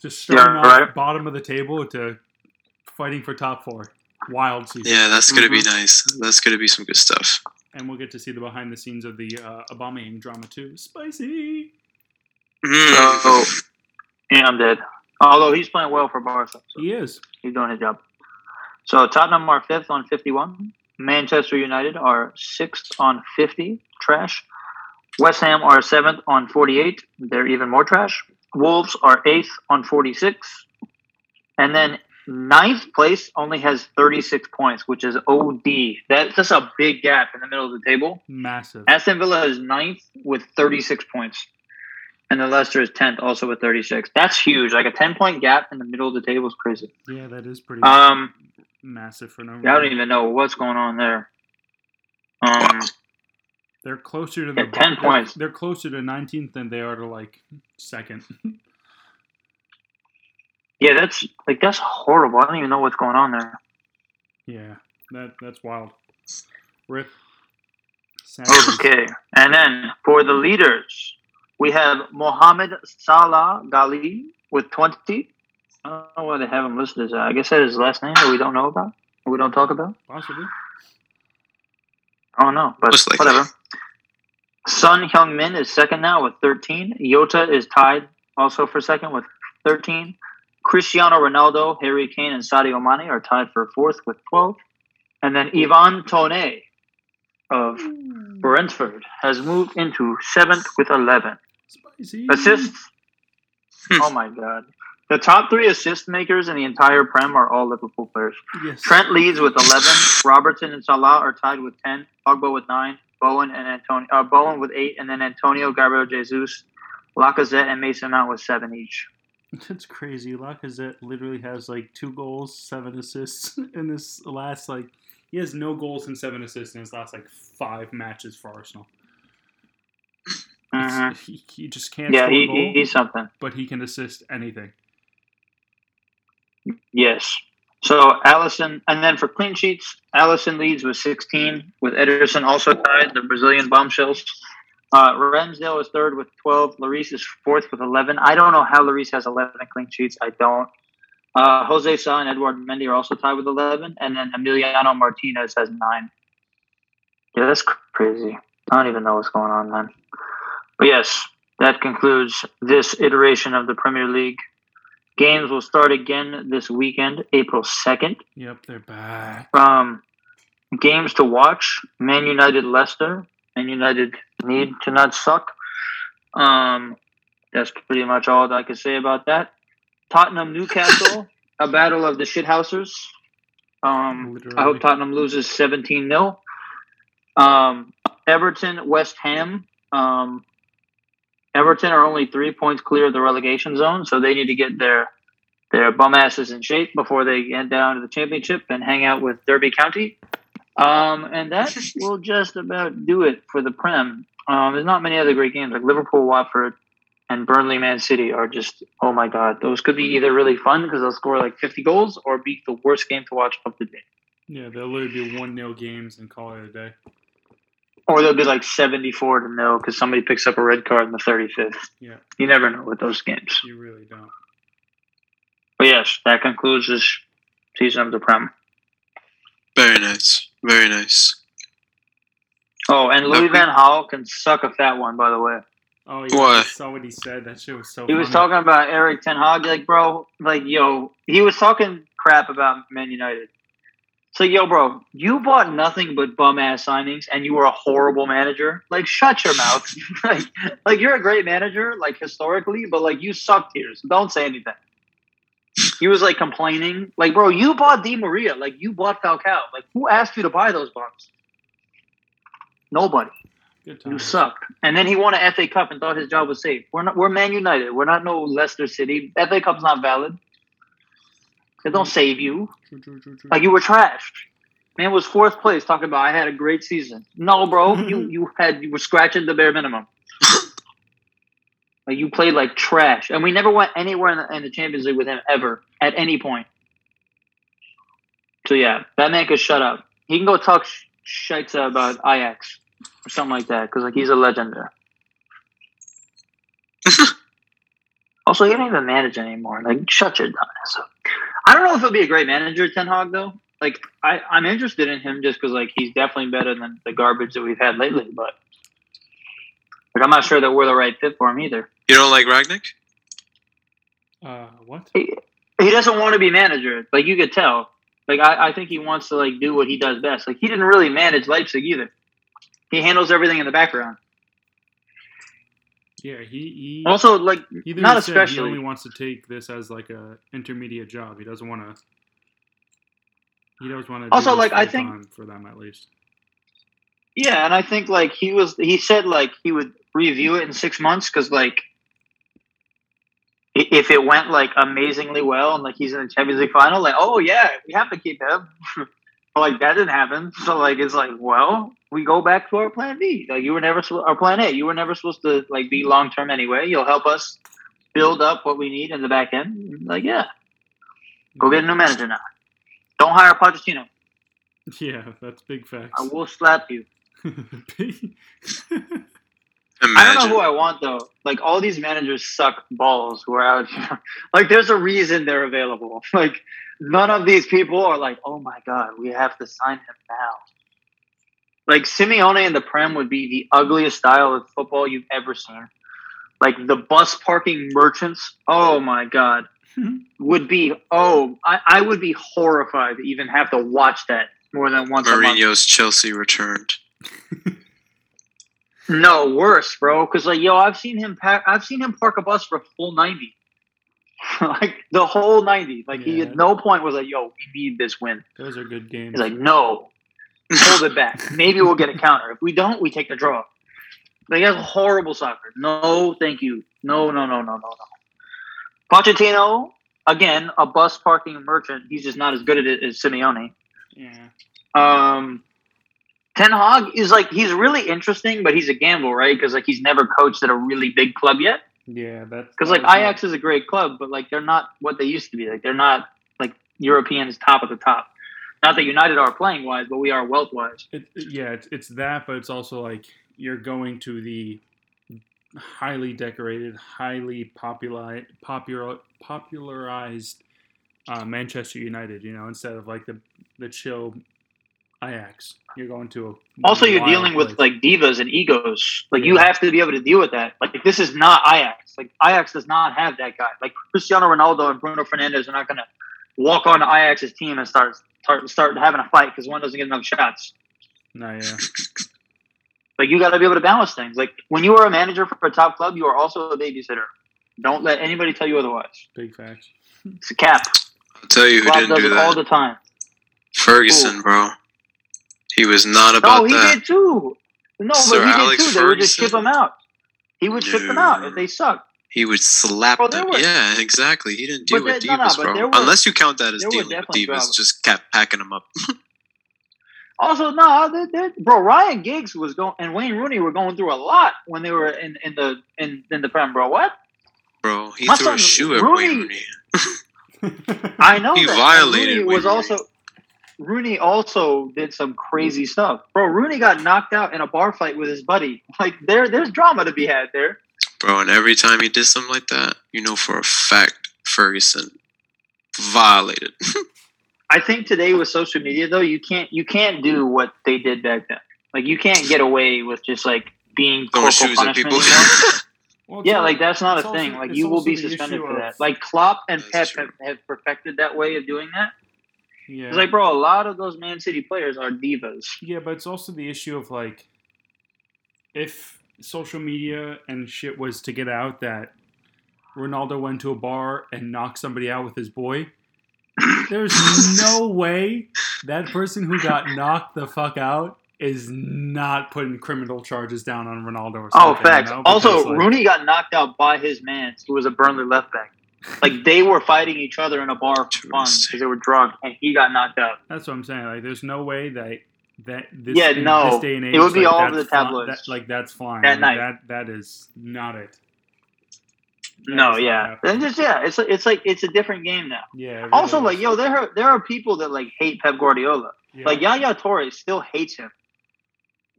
Just starting Yeah, off right. bottom of the table to fighting for top four. Wild season. yeah, that's gonna be Mm-hmm. nice. That's gonna be some good stuff. And we'll get to see the behind the scenes of the uh, Aubameyang drama too. Spicy. Mm. So, yeah, I'm dead. Although he's playing well for Barca. So. He is. He's doing his job. So Tottenham are fifth on 51. Manchester United are sixth on 50. Trash. West Ham are seventh on 48. They're even more trash. Wolves are eighth on 46. And then ninth place only has 36 points, which is OD. That's that's a big gap in the middle of the table. Massive. Aston Villa is ninth with 36 points. And then Leicester is 10th also with 36. That's huge. Like a 10 point gap in the middle of the table is crazy. Yeah, that is pretty Um, massive for no reason. I don't even know what's going on there. Um, They're closer to the Yeah, 10 they're- points. They're closer to 19th than they are to like second. yeah, that's like that's horrible. I don't even know what's going on there. yeah, that that's wild. Rip. Saturdays. Okay, and then for the leaders, we have Mohamed Salah Ghaly with 20. I don't know why they have him listed as that. I guess that is his last name that we don't know about, or we don't talk about. Possibly. I don't know, but Most likely. whatever. Son Heung-min is second now with 13. Jota is tied also for second with 13. Cristiano Ronaldo, Harry Kane, and Sadio Mane are tied for fourth with 12. And then Ivan Toney of hmm. Brentford has moved into seventh with 11. Spicy. Assists? Oh my God. The top three assist makers in the entire Prem are all Liverpool players. Yes. Trent leads with 11. Robertson and Salah are tied with 10. Pogba with 9. Bowen and Antonio. Uh, Bowen with 8. And then Antonio, Gabriel Jesus, Lacazette, and Mason Mount with 7 each. That's crazy. Lacazette literally has like two goals, seven assists in this last like. He has no goals and seven assists in his last like five matches for Arsenal. Mhm. He, he just can't Yeah, score he, goal, he's something. but he can assist anything. Yes. So Alisson, and then for clean sheets, Alisson leads with 16, with Ederson also tied, the Brazilian bombshells. Uh, Ramsdale is third with 12. Lloris is fourth with 11. I don't know how Lloris has 11 clean sheets. I don't. Uh, Jose Sa and Edouard Mendy are also tied with 11. And then Emiliano Martinez has nine. Yeah, that's crazy. I don't even know what's going on, man. But yes, that concludes this iteration of the Premier League. Games will start again this weekend, April 2nd. Yep, they're back. Um, games to watch: Man United, Leicester. Man United need to not suck. Um, that's pretty much all that I can say about that. Tottenham, Newcastle, a battle of the shithousers. Um, I hope Tottenham loses 17 0. Um, Everton, West Ham. Um, Everton are only three points clear of the relegation zone, so they need to get their their bum asses in shape before they get down to the championship and hang out with Derby County. Um, and that will just about do it for the Prem. Um, there's not many other great games like Liverpool, Watford, and Burnley, Man City are just oh my god. Those could be either really fun because they'll score like 50 goals or be the worst game to watch of the day. Yeah, they'll literally be one 0 games and call it a day. Or they'll be like 74 to nil because somebody picks up a red card in the 35th. Yeah, You never know with those games. you really don't. But yes, that concludes this season of the Prem. Very nice. Very nice. Oh, and Louis Okay. Van Gaal can suck a fat one, by the way. Oh yeah, What? I saw what he said. That shit was so. He was talking about Eric Ten Hag, like, bro, like, yo, he was talking crap about Man United. So, yo, bro, you bought nothing but bum ass signings, and you were a horrible manager. Like, shut your mouth. like, like you're a great manager, like historically, but like you sucked here. So don't say anything. He was like complaining, like, bro, you bought Di Maria, like you bought Falcao. Like, who asked you to buy those bums? Nobody. You sucked. And then he won an FA Cup and thought his job was safe. We're not. We're Man United. We're not no Leicester City. FA Cup's not valid. It don't save you. True, true, true, true. Like you were trashed. Man was fourth place talking about I had a great season. No, bro, you you had you were scratching the bare minimum. like you played like trash, and we never went anywhere in the, in the Champions League with him ever at any point. So yeah, that man could shut up. He can go talk sh- shit about Ajax or something like that because like he's a legend there. also, he don't even manage anymore. Like, shut your dumb ass up. I don't know if he'll be a great manager, Ten Hag, though. Like, I, I'm interested in him just because, like, he's definitely better than the garbage that we've had lately. But, like, I'm not sure that we're the right fit for him either. You don't like Rangnick? Uh, what? He, he doesn't want to be manager. Like, you could tell. Like, I, I think he wants to, like, do what he does best. Like, he didn't really manage Leipzig either. He handles everything in the background. Yeah, he he. Also, like, he literally not said He especially. only wants to take this as like a intermediate job. He doesn't want to. He doesn't want to. Also, like, I think- for them at least. Yeah, and I think like he was he said like he would review it in six months because like if it went like amazingly well and like he's in the Champions League final, like oh yeah, we have to keep him. but like that didn't happen, so like it's like well we go back to our plan B. Like you were never supposed our plan A. You were never supposed to like be long term anyway. You'll help us build up what we need in the back end. Like yeah, go get a new manager now. Don't hire Pochettino. Yeah, that's big facts. I will slap you. Imagine. I don't know who I want though. Like all these managers suck balls who are out here. like there's a reason they're available. Like none of these people are like, oh my god, we have to sign him now. Like Simeone in the Prem would be the ugliest style of football you've ever seen. Like the bus parking merchants. Oh my god, would be. Oh, I, I would be horrified to even have to watch that more than once a month. Mourinho's Chelsea returned. No, worse, bro. Because like, yo, I've seen him pack. I've seen him park a bus for a full ninety, like the whole ninety. Like he at no point was like, yo, we need this win. Those are good games. He's like, no, hold it back. Maybe we'll get a counter. If we don't, we take the draw. Like that's horrible soccer. No, thank you. No, no, no, no, no, no. Pochettino, again, a bus parking merchant. He's just not as good at it as Simeone. yeah. Um, Ten Hag is like he's really interesting, but he's a gamble, right? Because like he's never coached at a really big club yet. Yeah, that's Because like Ajax is a great club, but like they're not what they used to be. Like they're not like Europeans top of the top. Not that United are playing wise, but we are wealth wise. It, it- yeah, it's, it's that, but it's also like you're going to the highly decorated, highly popular, popular, popularized uh, Manchester United. You know, instead of like the the chill Ajax, you're going to Also, you're wild dealing with like divas and egos. Like you have to be able to deal with that. Like this is not Ajax. Like Ajax does not have that guy. Like Cristiano Ronaldo and Bruno Fernandes are not going to walk on Ajax's team and start start, start having a fight because one doesn't get enough shots. no, yeah, Like you got to be able to balance things. Like when you are a manager for a top club, you are also a babysitter. Don't let anybody tell you otherwise. big facts. It's a cap. I'll tell you who Klopp didn't does do it all the time. Ferguson, bro. He was not about No, he that. did too. No, Sir but he Alex did too. They would just Ferguson? ship him out. He would ship them out if they suck. He would slap them. were- yeah, exactly. He didn't deal with there- no, no, divas, but bro. there were- Unless you count that as dealing with divas, dramas. just kept packing them up. Also, no, bro, Ryan Giggs was going and Wayne Rooney were going through a lot when they were in, in the in, in the prem, bro. What? Bro, he My threw a shoe at Rooney- Wayne Rooney. I know He that. Violated Rooney Wayne was also Rooney also did some crazy stuff, bro. Rooney got knocked out in a bar fight with his buddy. Like there, there's drama to be had there. Bro, and every time he did something like that, you know for a fact Ferguson violated. I think today with social media though, you can't you can't do what they did back then. Like you can't get away with just like being Throwing corporal shoes at punishment people. anymore. Well, Yeah, al- like that's not a thing. also- Like you will be suspended for that. Like Klopp and Pep have, have perfected that way of doing that. Yeah. It's like, bro, a lot of those Man City players are divas. Yeah, but it's also the issue of like if social media and shit was to get out that Ronaldo went to a bar and knocked somebody out with his boy, there's no way that person who got knocked the fuck out is not putting criminal charges down on Ronaldo or Oh, facts. you know? Also, like, Rooney got knocked out by his man, who was a Burnley left back. Like they were fighting each other in a bar for fun because they were drunk, and he got knocked out. That's what I'm saying. Like, there's no way that that this, Yeah, no. this day and age, It would be like, all over the fi- tabloids. that- like that's fine. That Like, night. That that is not it. That No, yeah, and just yeah, it's it's like it's a different game now. yeah. Also, really like yo, there are there are people that like hate Pep Guardiola. Yeah. Like Yaya Torres still hates him.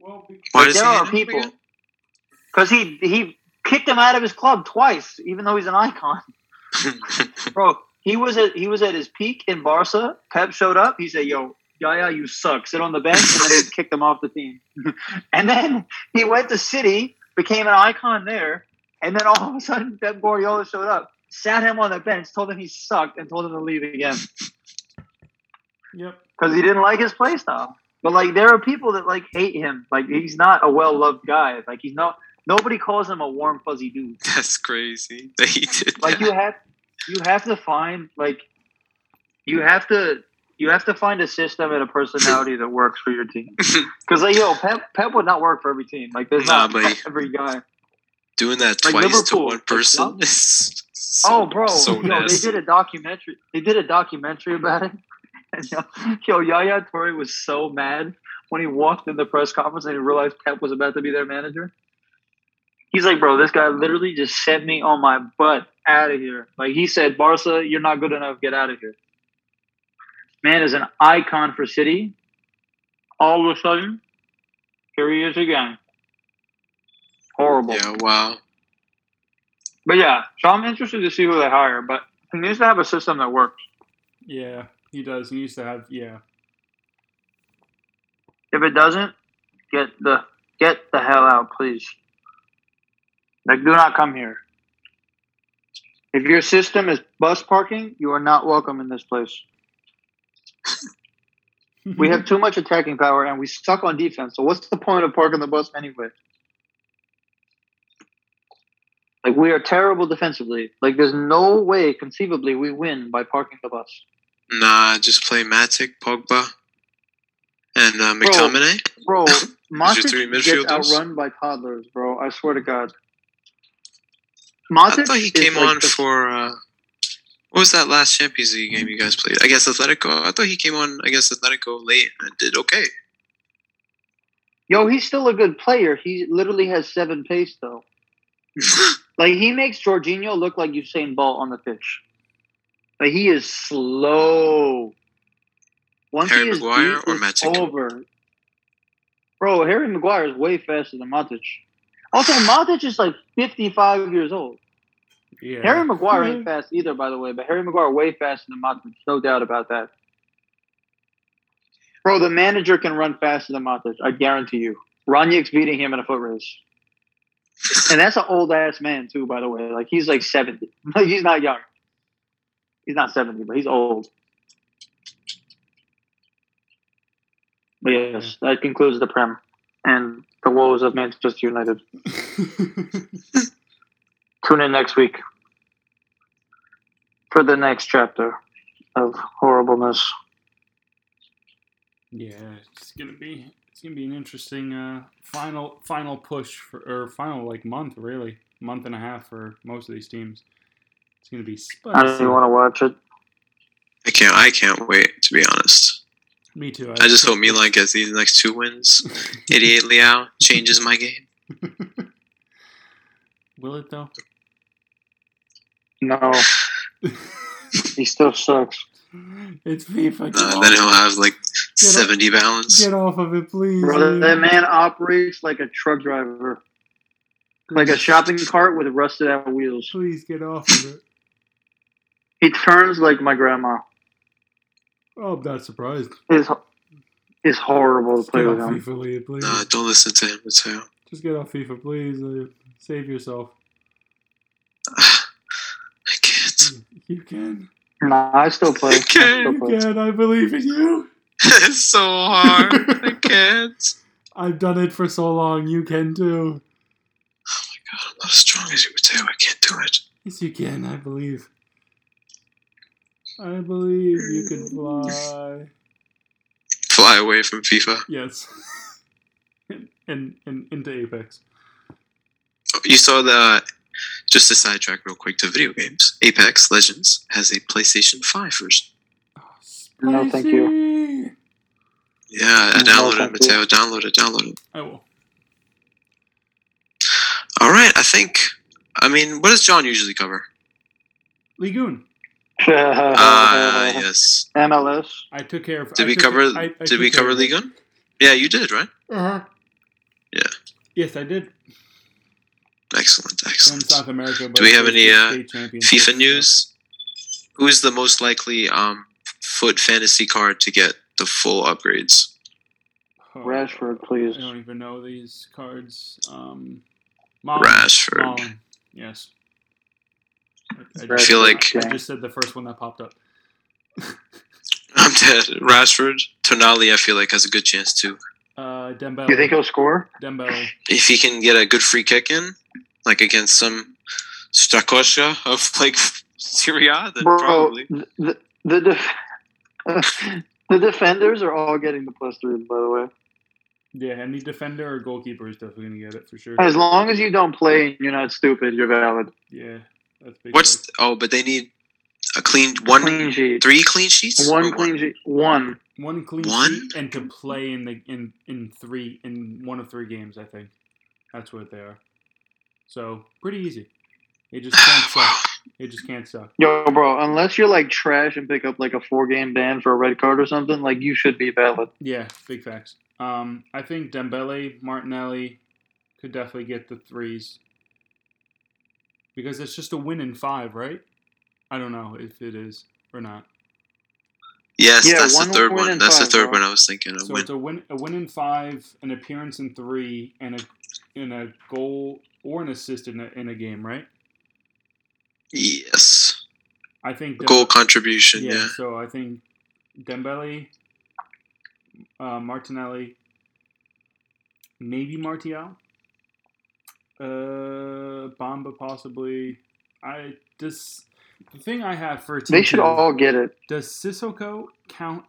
well, be- Why Like, there are people because he he kicked him out of his club twice, even though he's an icon. Bro, he was at he was at his peak in Barca. Pep showed up. He said, "Yo, Yaya, you suck. Sit on the bench," and then he kicked him off the team. and then he went to City, became an icon there, and then all of a sudden Pep Guardiola showed up, sat him on the bench, told him he sucked, and told him to leave again Yep. because he didn't like his play style. But like, there are people that like hate him. Like, he's not a well loved guy. Like, he's not. Nobody calls him a warm fuzzy dude. That's crazy he did like that. you have you have to find like you have to you have to find a system and a personality that works for your team. Because like yo, Pep Pep would not work for every team. Like there's Nah, not every guy. Doing that Like twice to one person is so, oh, bro, so yo, they did a documentary. They did a documentary about it. And yo, yo, Yaya Toure was so mad when he walked in the press conference and he realized Pep was about to be their manager. He's like, bro, this guy literally just sent me on my butt out of here. Like he said, Barca, you're not good enough. Get out of here. Man is an icon for City. All of a sudden, here he is again. Horrible. Yeah, wow. But yeah, so I'm interested to see who they hire. But he needs to have a system that works. Yeah, he does. He used to have. Yeah. If it doesn't, get the get the hell out, please. Like, do not come here. If your system is bus parking, you are not welcome in this place. We have too much attacking power and we suck on defense. So what's the point of parking the bus anyway? Like we are terrible defensively. Like there's no way conceivably we win by parking the bus. Nah, just play Matic, Pogba, and uh, McTominay. Bro, your three Matic gets midfielders? outrun by toddlers, bro. I swear to God. I thought he came like on the- for. Uh, what was that last Champions League game you guys played? I guess Atletico. I thought he came on against Atletico late and did okay. Yo, he's still a good player. He literally has seven pace though. Like he makes Jorginho look like Usain Bolt on the pitch. Like he is slow. Once Harry Maguire or Matic? over. Bro, Harry Maguire is way faster than Matic. Also, Matic is like 55 years old. Yeah. Harry Maguire ain't fast either, by the way, but Harry Maguire way faster than Matic. No doubt about that. Bro, the manager can run faster than Matic. I guarantee you. Rangnick's beating him in a foot race. And that's an old ass man too, by the way. Like he's like 70. Like he's not young. He's not 70, but he's old. But yes, that concludes the Prem and the woes of Manchester United. Tune in next week for the next chapter of horribleness. yeah, it's gonna be it's gonna be an interesting uh, final final push for or final like month really month and a half for most of these teams. It's gonna be I don't spicy. even want to watch it. I can't. I can't wait. To be honest, Me too. I just hope Milan gets these next two wins. 88 Leao changes my game. Will it though? No, he still sucks. It's FIFA. Get, Uh, then he'll have like Get 70 balance. get off of it, please. Bro, Liam. that man operates like a truck driver, like a shopping cart with rusted out wheels. Please get off of it. He turns like my grandma. Oh, I'm not surprised. Is is horrible to Just play get with off him. FIFA, Liam, please. Nah, don't listen to him, Mateo. Just get off FIFA, please. Liam. Save yourself. I can't. You can. Nah, I still play. I still You can. I believe in you. it's so hard. I can't. I've done it for so long. You can too. Oh my god, I'm not as strong as you, Mateo. I can't do it. Yes, you can. I believe. I believe you can fly. Fly away from FIFA. Yes. and, and, and into Apex. You saw the. Just to sidetrack real quick to video games. Apex Legends has a PlayStation 5 version. Oh, No, thank you. spicy. Yeah, I No, downloaded it, thank you. Mateo. Download it, download it. I will. All right, I think. I mean, what does John usually cover? Ligoon. Ah, yes. MLS. I took care of. Did I we took- cover? I- I did we cover of it. Ligue 1? Yeah, you did, right? Uh-huh. Yeah. Yes, I did. Excellent, From excellent. South America. but Do we have any, uh, state championship, FIFA so- news. Who is the most likely um, foot fantasy card to get the full upgrades? Oh, Rashford, please. I don't even know these cards. Um, Mom. Rashford. Mom. Yes. I, I I just, feel like I just said the first one that popped up. I'm dead. Rashford, Tonali, I feel like has a good chance too. Uh, Dembele. You think he'll score? Dembele. If he can get a good free kick in, like against some Strakosha of like Syria, then Bro, probably. the the, def- the defenders are all getting the plus three. By the way, Yeah, any defender or goalkeeper is definitely gonna get it for sure. as long as you don't play and you're not stupid, you're valid. Yeah, that's big. What's facts. oh, but they need a clean one, Clean sheet. three clean sheets. One Or clean sheet. One. one clean One? sheet and to play in the in in three in one of three games? I think that's what they are. So pretty easy. It just can't suck. It just can't suck. Yo, bro, unless you're like trash and pick up like a four game ban for a red card or something, like you should be valid. Yeah, big facts. Um, I think Dembele, Martinelli could definitely get the threes because it's just a win in five, right? I don't know if it is or not. Yes, Yeah, that's the third win one. in That's the third bro. one I was thinking. A So win. it's a win, a win in five, an appearance in three, and a and a goal or an assist in a, in a game, right? Yes, I think Dem- goal contribution. Yeah, Yeah, so I think Dembele, uh, Martinelli, maybe Martial, uh, Bamba possibly. I just the thing I have for They should all get it. does Sissoko count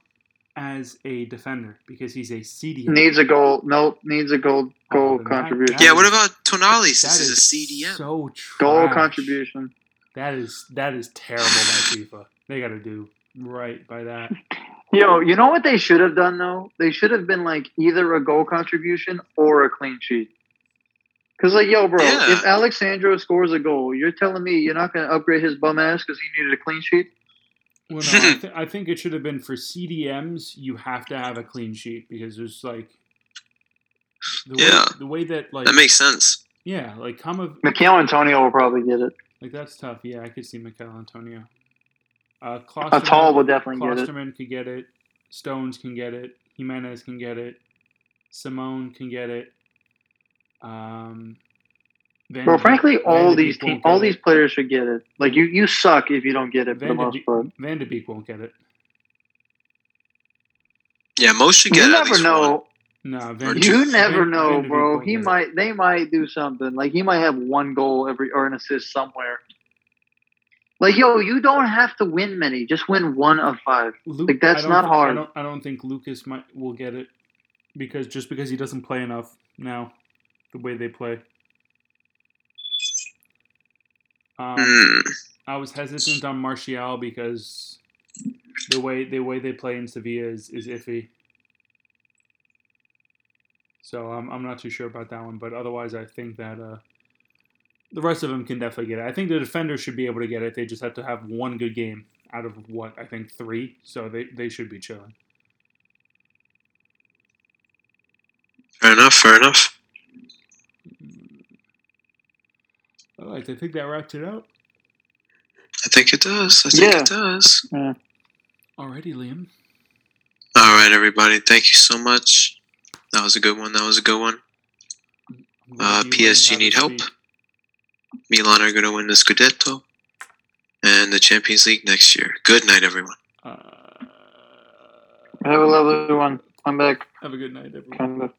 as a defender because he's a CDM? Needs a goal. Nope. Needs a goal. Goal Oh, then that- contribution. that Yeah, is- what about Tonali since that he's a is CDM? So goal contribution. That is that is terrible by FIFA. They got to do right by that. Yo, you know what they should have done though? They should have been like either a goal contribution or a clean sheet. Cause like, yo, bro, Yeah. if Alexandro scores a goal, you're telling me you're not gonna upgrade his bum ass because he needed a clean sheet? Well, no, I, th- I think it should have been for CDMs. You have to have a clean sheet because there's like The way, Yeah. the way that like That makes sense. yeah, like Kama Michail Antonio will probably get it. like that's tough. Yeah, I could see Mikel Antonio. Uh, A tall Klostermann, will definitely get it. Klostermann could get it. Stones can get it. Jimenez can get it. Simone can get it. Um, Van Bro, frankly, all de these team, all get it. these players should get it. Like you, you suck if you don't get it for the Van de, most Beek, part. Van de Beek won't get it. Yeah, most should get You at never know. one. No, Van de two. You never Van- know, Van bro. He get it. might, they might do something. Like he might have one goal every or an assist somewhere. Like yo, you don't have to win many. Just win one of five. Luke, Like, that's don't not thi- I hard. don't, I don't think Lucas might will get it because just because he doesn't play enough now, the way they play. Um, Hmm. I was hesitant on Martial because the way the way they play in Sevilla is, is iffy. So I'm I'm not too sure about that one, but otherwise I think that uh, the rest of them can definitely get it. I think the defenders should be able to get it. They just have to have one good game out of what I think three, so they they should be chilling. Fair enough. Fair enough. All right, I think that wraps it up. I think it does. I think Yeah. it does. Alrighty, Liam. All right, everybody. Thank you so much. That was a good one. That was a good one. I'm Uh, you PSG need help. speak. Milan are going to win the Scudetto and the Champions League next year. Good night, everyone. Uh, Have a lovely one. I'm back. have a good night, everyone. Kind of.